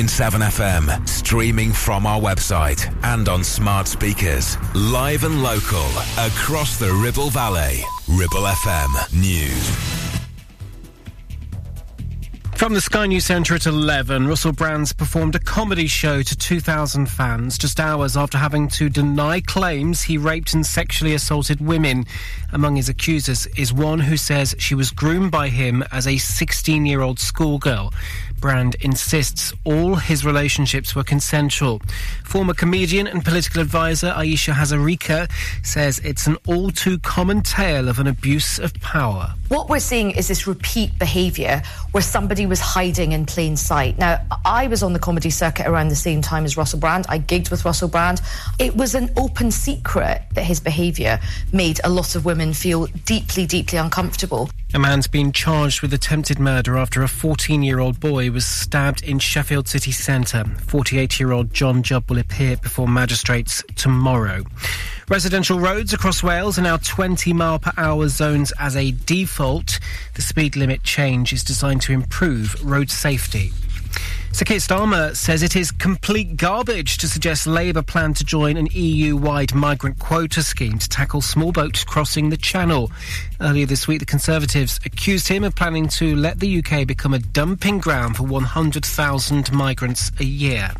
FM, streaming from our website and on smart speakers. Live and local across the Ribble Valley. Ribble FM News. From the Sky News Centre at 11, Russell Brand's performed a comedy show to 2,000 fans just hours after having to deny claims he raped and sexually assaulted women. Among his accusers is one who says she was groomed by him as a 16 year old schoolgirl. Brand insists all his relationships were consensual. Former comedian and political advisor Aisha Hazarika says it's an all too common tale of an abuse of power. What we're seeing is this repeat behaviour where somebody was hiding in plain sight. Now, I was on the comedy circuit around the same time as Russell Brand. I gigged with Russell Brand. It was an open secret that his behaviour made a lot of women feel deeply, deeply uncomfortable. A man's been charged with attempted murder after a 14 year old boy was stabbed in Sheffield city centre. 48 year old John Jubb will appear before magistrates tomorrow. Residential roads across Wales are now 20 mile per hour zones as a default. The speed limit change is designed to improve road safety. Sir Keir Starmer says it is complete garbage to suggest Labour plan to join an EU-wide migrant quota scheme to tackle small boats crossing the Channel. Earlier this week, the Conservatives accused him of planning to let the UK become a dumping ground for 100,000 migrants a year.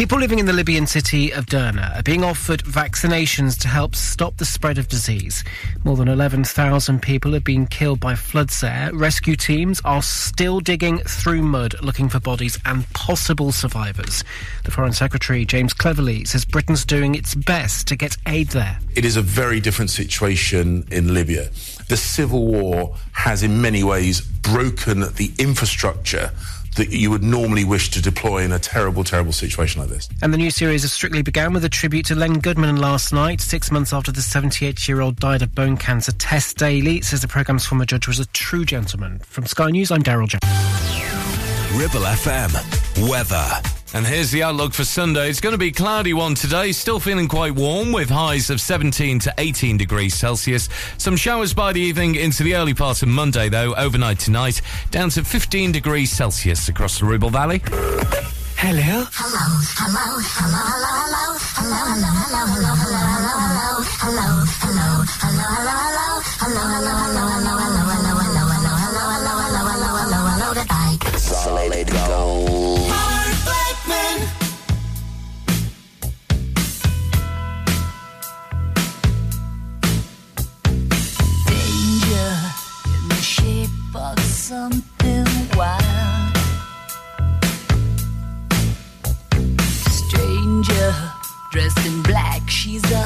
People living in the Libyan city of Derna are being offered vaccinations to help stop the spread of disease. More than 11,000 people have been killed by floods there. Rescue teams are still digging through mud looking for bodies and possible survivors. The Foreign Secretary, James Cleverly, says Britain's doing its best to get aid there. It is a very different situation in Libya. The civil war has, in many ways, broken the infrastructure that you would normally wish to deploy in a terrible, terrible situation like this. And the new series of Strictly began with a tribute to Len Goodman last night, six months after the 78 year old died of bone cancer. Tess Daly says the programme's former judge was a true gentleman. From Sky News, I'm Daryl Jones. Ribble FM. Weather. And here's the outlook for Sunday. It's going to be cloudy one today, still feeling quite warm with highs of 17 to 18 degrees Celsius. Some showers by the evening into the early part of Monday, though, overnight tonight, down to 15 degrees Celsius across the Ribble Valley. Hello. Solid something wild. Stranger dressed in black, she's a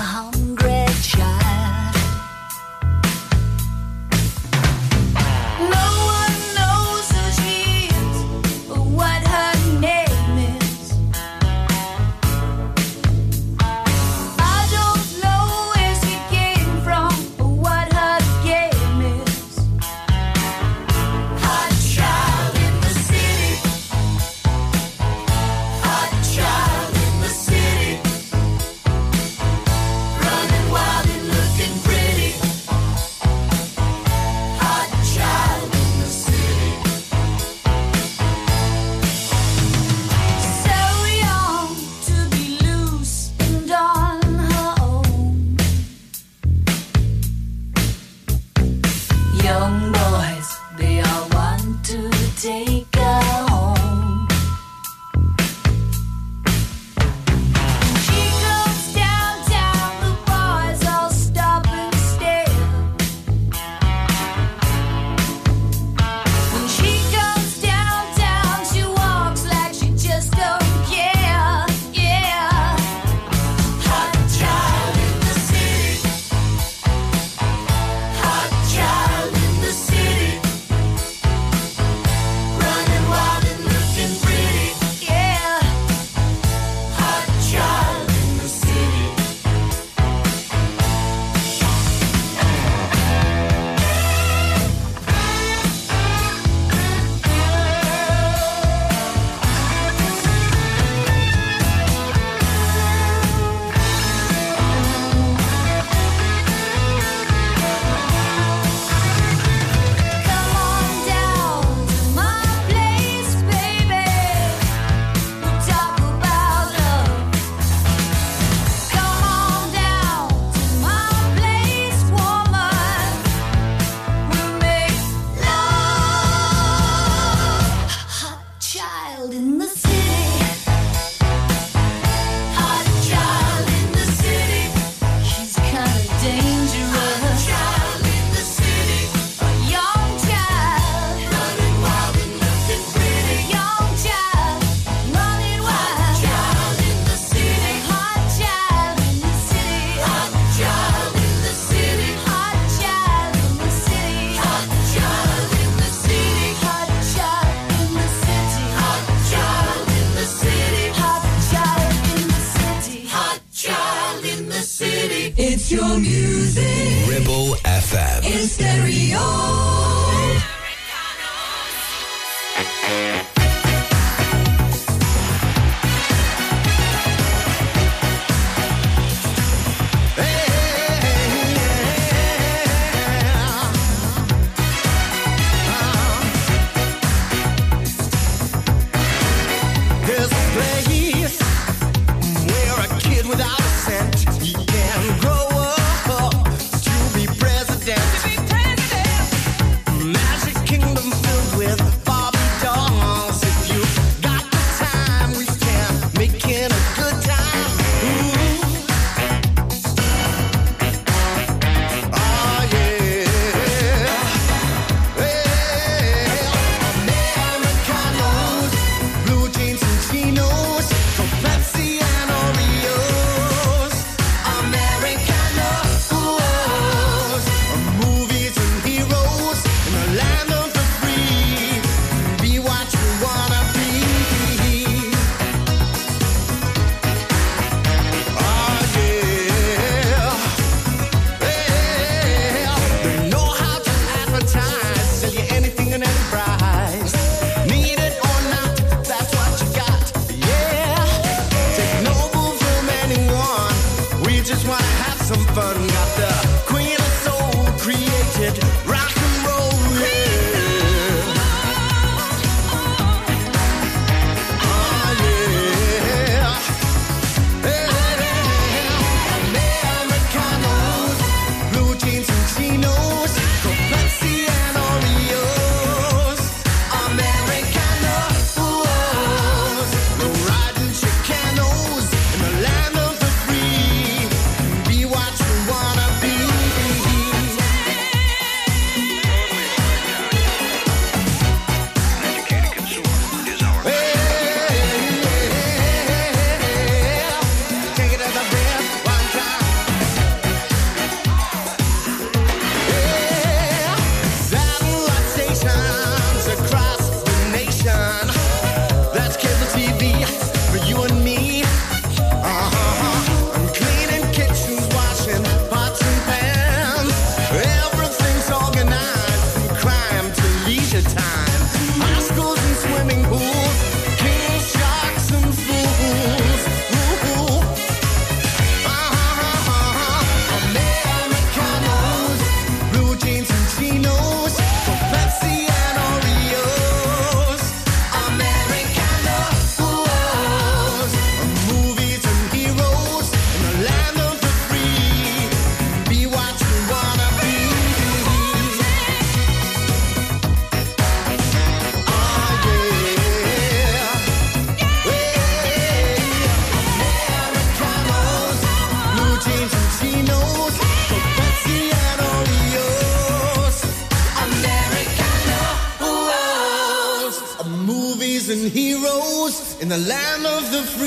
the land of the free.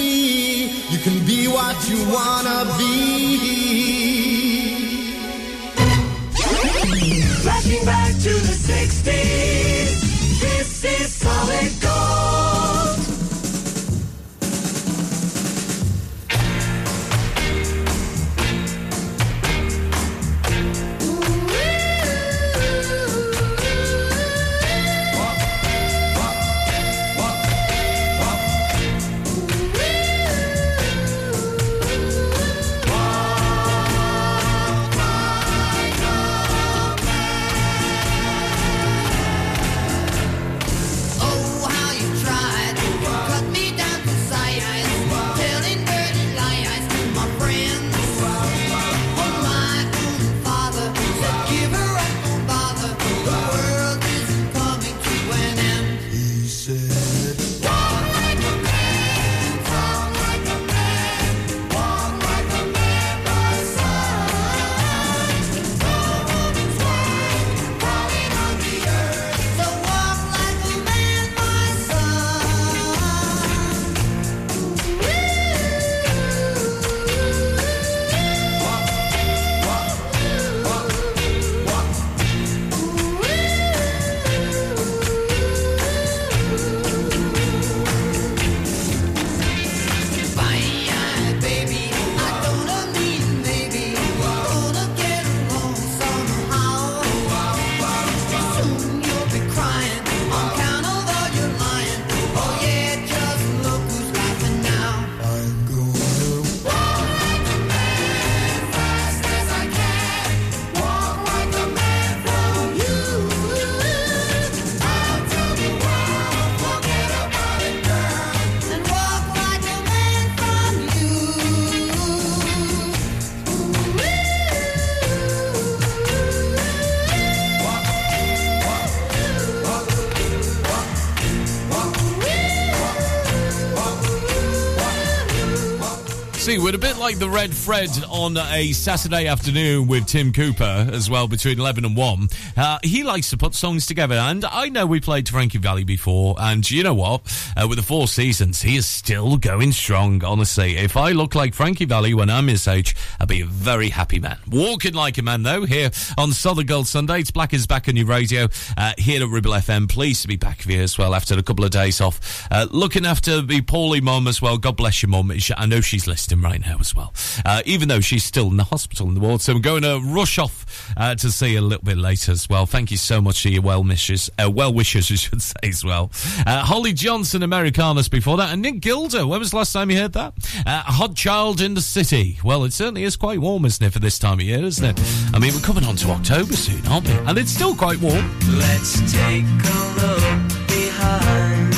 We're a bit like the Red Fred on a Saturday afternoon with Tim Cooper as well between 11 and 1. Uh, he likes to put songs together, and I know we played Frankie Valli before, and you know what? Uh, with the four seasons, he is still going strong, honestly. If I look like Frankie Valli when I'm his age, I'd be a very happy man. Walking like a man, though, here on Solid Gold Sunday. It's Black is back on your radio uh, here at Ribble FM. Pleased to be back with you as well after a couple of days off. Uh, looking after the poorly mum as well. God bless your mum. I know she's listening right now as well. Uh, even though she's still in the hospital in the ward. So we're going to rush off uh, to see her a little bit later as well. Thank you so much for your well wishes. Uh, well wishes, <laughs> I should say as well. Uh, Holly Johnson, Americanos before that. And Nick Gilder. When was the last time you heard that? Uh, Hot Child in the City. Well, it certainly is quite warm, isn't it, for this time of year, isn't it? I mean, we're coming on to October soon, aren't we? And it's still quite warm. Let's take a look behind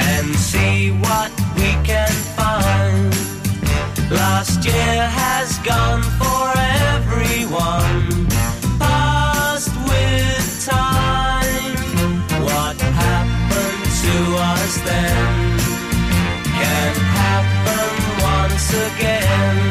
and see what we can find. Last year has gone for everyone, past with time. What happened to us then can happen once again.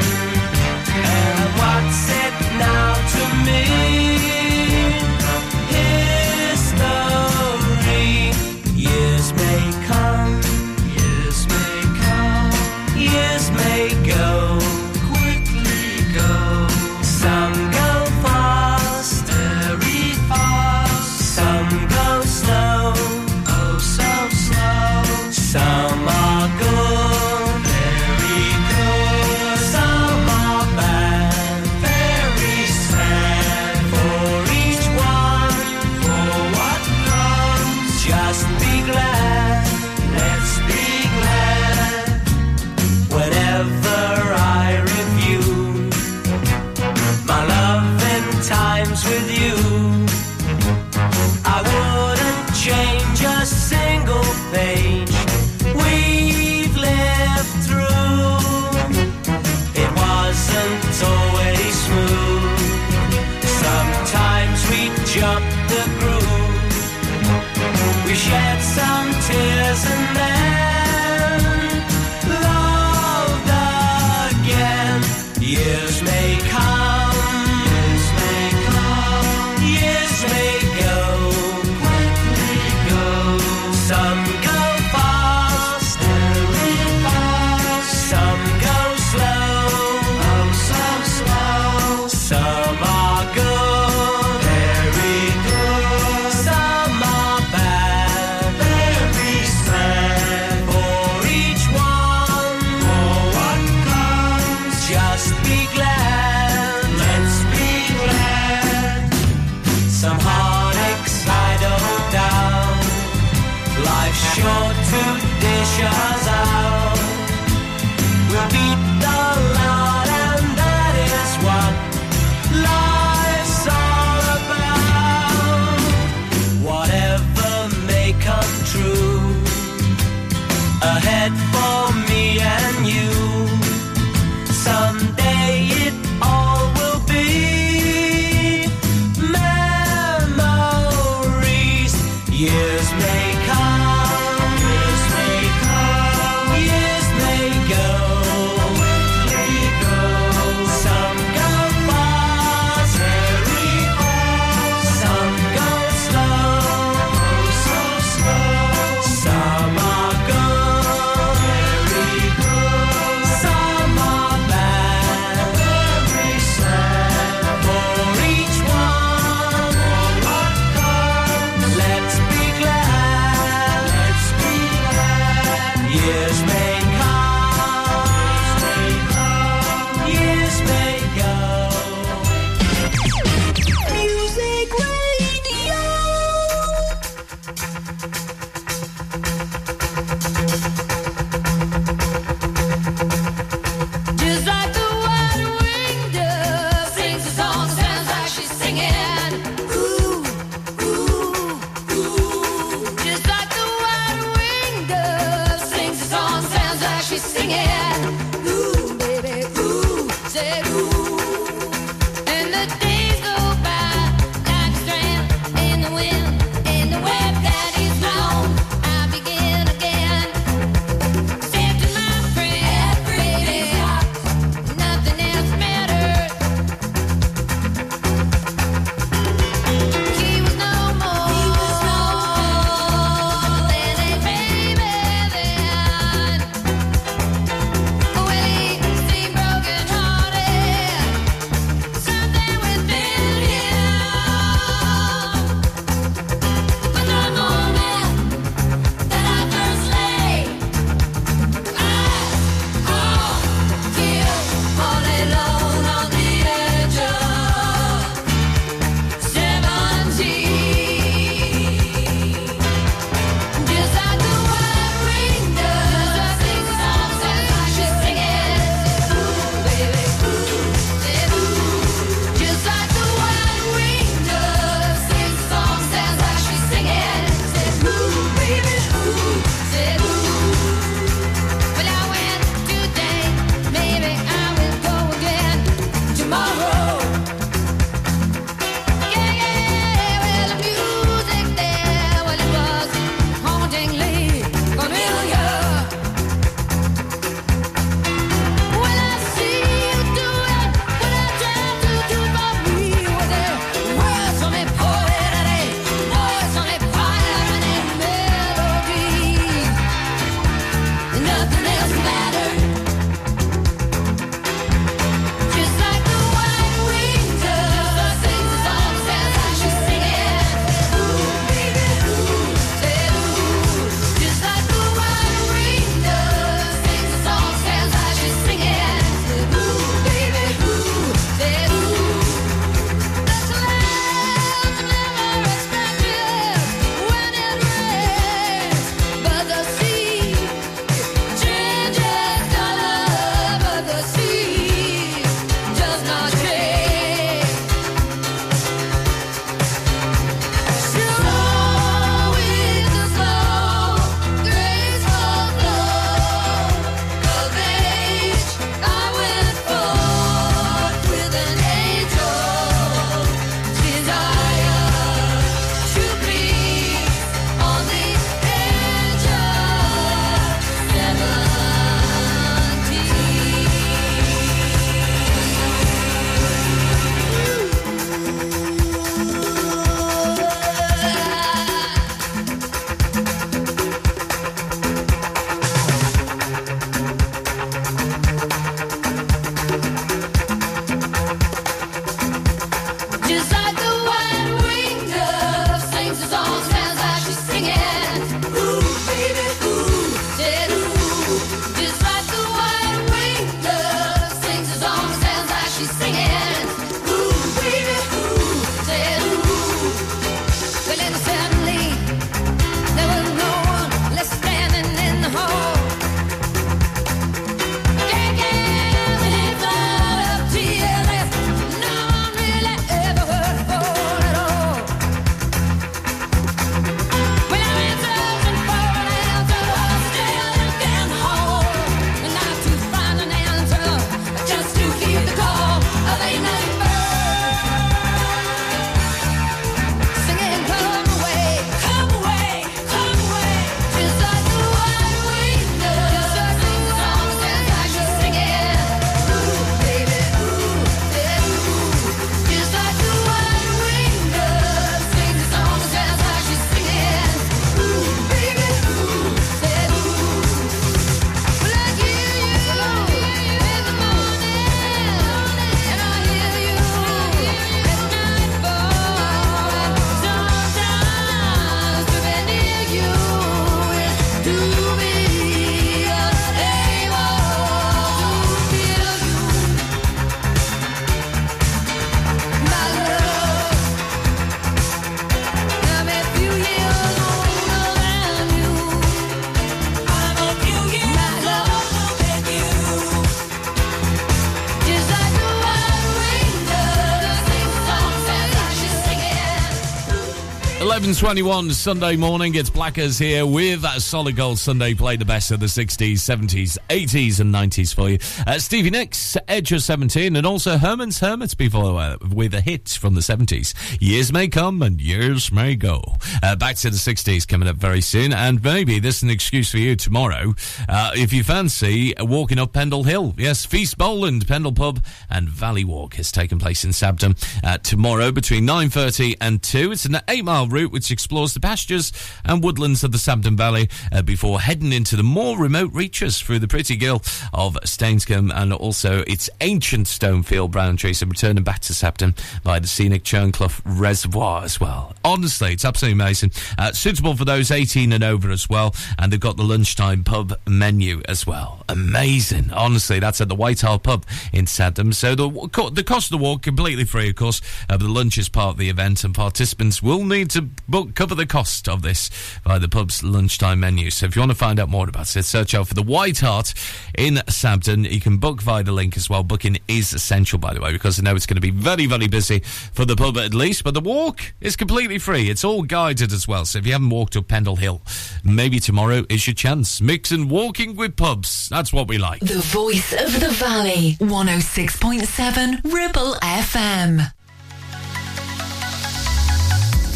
11.21 Sunday morning. It's Blackers here with a Solid Gold Sunday. Play the best of the 60s, 70s, 80s and 90s for you. Uh, Stevie Nicks, Edge of 17 and also Herman's Hermits before uh, with a hit from the 70s. Years may come and years may go. Uh, back to the 60s coming up very soon and maybe this is an excuse for you tomorrow uh, if you fancy walking up Pendle Hill. Yes, Feast Bowland, Pendle Pub and Valley Walk has taken place in Sabden uh, tomorrow between 9.30 and 2. It's an eight mile route which explores the pastures and woodlands of the Sabden Valley uh, before heading into the more remote reaches through the pretty gill of Stainscombe and also its ancient Stonefield brown trees and returning back to Sabden by the scenic Churnclough Reservoir as well. Honestly, it's absolutely amazing. Uh, suitable for those 18 and over as well. And they've got the lunchtime pub menu as well. Amazing. Honestly, that's at the White Hart Pub in Sabden. So the, the cost of the walk completely free, of course. Uh, but the lunch is part of the event and participants will need to book, cover the cost of this by the pub's lunchtime menu. So if you want to find out more about it, search out for the White Hart in Sabden. You can book via the link as well. Booking is essential, by the way, because I know it's going to be very, very busy for the pub at least. But the walk is completely free. It's all guided as well. So if you haven't walked up Pendle Hill, maybe tomorrow is your chance. Mix and walking with pubs. That's what we like. The voice of the valley. 106.7 Ribble FM.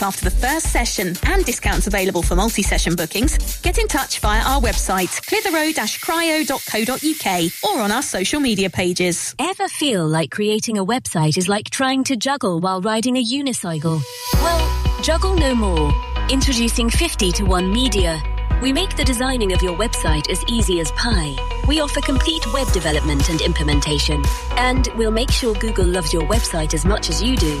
after the first session and discounts available for multi-session bookings. Get in touch via our website, clitheroe-cryo.co.uk or on our social media pages. Ever feel like creating a website is like trying to juggle while riding a unicycle? Well, juggle no more. Introducing 50 to 1 Media. We make the designing of your website as easy as pie. We offer complete web development and implementation. And we'll make sure Google loves your website as much as you do.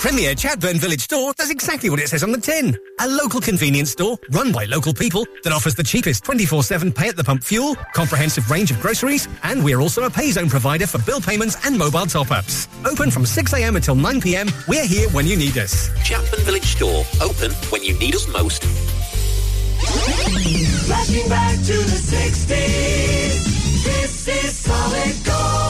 Premier Slaidburn Village Store does exactly what it says on the tin. A local convenience store run by local people that offers the cheapest 24-7 pay at the pump fuel, comprehensive range of groceries, and we're also a pay zone provider for bill payments and mobile top-ups. Open from 6am until 9pm, we're here when you need us. Slaidburn Village Store, open when you need us most. Flashing back to the 60s. This is solid gold.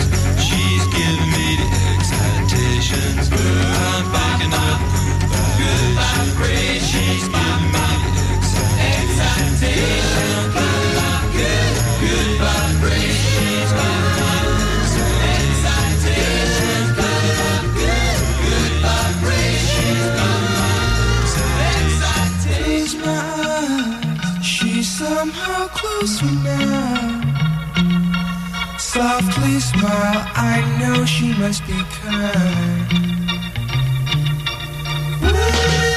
Excitations. I'm picking up good vibrations. Good, good vibrations. Good, good vibrations. Close my somehow closer now. Softly smile, I know she must be kind. In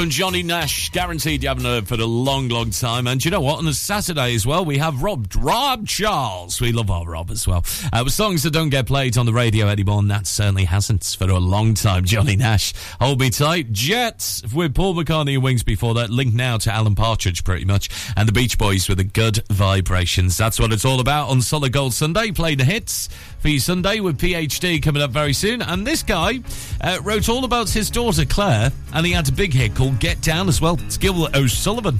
from Johnny Nash. Guaranteed you haven't heard for a long, long time. And you know what? On a Saturday as well, we have Rob, Rob Charles. We love our Rob as well. Uh, with songs that don't get played on the radio anymore, and that certainly hasn't for a long time. <laughs> Johnny Nash. Hold me tight. Jets with Paul McCartney and Wings before that. Linked now to Alan Partridge, pretty much. And the Beach Boys with the Good Vibrations. That's what it's all about on Solid Gold Sunday. Play the hits for your Sunday with PhD coming up very soon. And this guy uh, wrote all about his daughter, Claire and he had a big hit called Get Down as well. It's Gil O'Sullivan.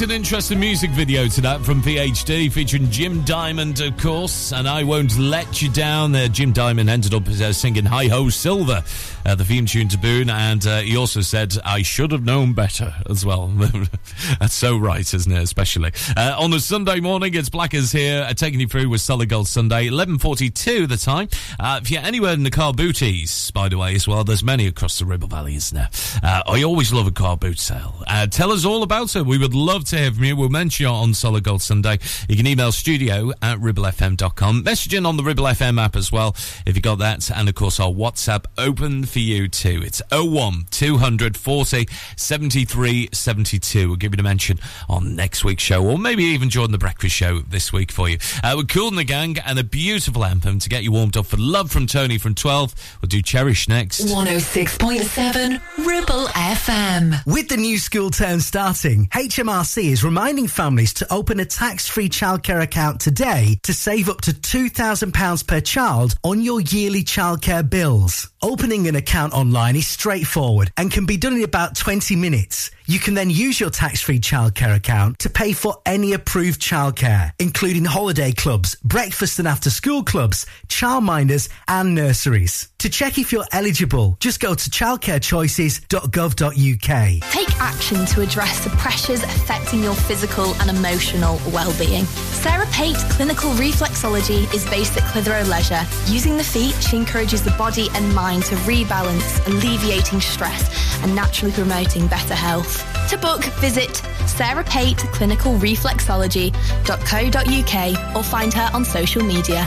Quite an interesting music video to that from PhD featuring Jim Diamond, of course, and I Won't Let You Down. There, Jim Diamond ended up uh, singing Hi Ho Silver, uh, the theme tune to Boon, and uh, he also said, I should have known better as well. <laughs> That's so right, isn't it? Especially. Uh, on the Sunday morning, it's Blackers here, uh, taking you through with Solid Gold Sunday, 11.42 the time. Uh, if you're anywhere in the car booties, by the way, as well, there's many across the Ribble Valley, isn't there? Uh, I always love a car boot sale. Uh, tell us all about it. We would love to hear from you. We'll mention you on Solid Gold Sunday. You can email studio at ribblefm.com. Message in on the Ribble FM app as well, if you got that. And of course, our WhatsApp open for you too. It's 01 240 73 72. We'll give you a mention on next week's show, or maybe even join the breakfast show this week for you. Uh, we're Kool and the Gang and a beautiful anthem to get you warmed up for love from Tony from 12. We'll do Cherish next. 106.7 Ribble FM. With the new school term starting, HMRC is reminding families to open a tax-free childcare account today to save up to £2,000 per child on your yearly childcare bills. Opening an account online is straightforward and can be done in about 20 minutes. You can then use your tax-free childcare account to pay for any approved childcare, including holiday clubs, breakfast and after school clubs, childminders and nurseries. To check if you're eligible, just go to childcarechoices.gov.uk. Take action to address the pressures affecting your physical and emotional well-being. Sarah Pate Clinical Reflexology is based at Clitheroe Leisure. Using the feet, she encourages the body and mind to rebalance, alleviating stress and naturally promoting better health. To book, visit Sarah Pate Clinical Reflexology.co.uk or find her on social media.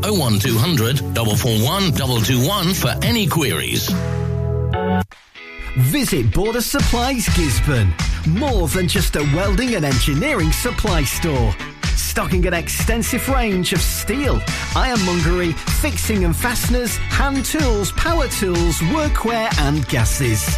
01200 441 221 for any queries. Visit Border Supplies Gisburn. More than just a welding and engineering supply store. Stocking an extensive range of steel, ironmongery, fixing and fasteners, hand tools, power tools, workwear and gases.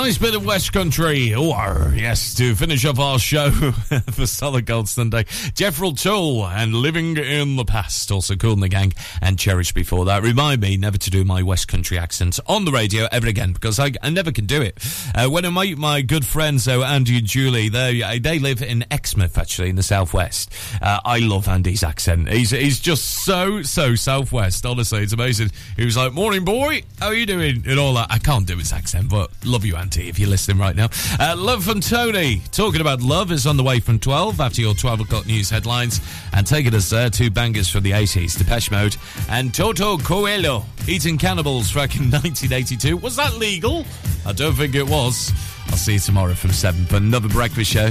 Nice bit of West Country. Oh, yes, to finish off our show <laughs> for Solid Gold Sunday. Jethro Tull and Living in the Past. Also Kool and the Gang and Cherish before that. Remind me never to do my West Country accent on the radio ever again because I, I never can do it. Uh, when I meet my good friends, though, Andy and Julie, they, they live in Exmouth, actually, in the southwest. Uh, I love Andy's accent. He's, he's just so, so southwest. Honestly, it's amazing. He was like, Morning, boy. How are you doing? And all that. I can't do his accent, but love you, If you're listening right now. Uh, love from Tony. Talking about love is on the way from 12 after your 12 o'clock news headlines. And taking us there, two bangers from the 80s, Depeche Mode and Toto Coelho. Eating cannibals back in 1982. <laughs> Was that legal? I don't think it was. I'll see you tomorrow from 7 for another breakfast show.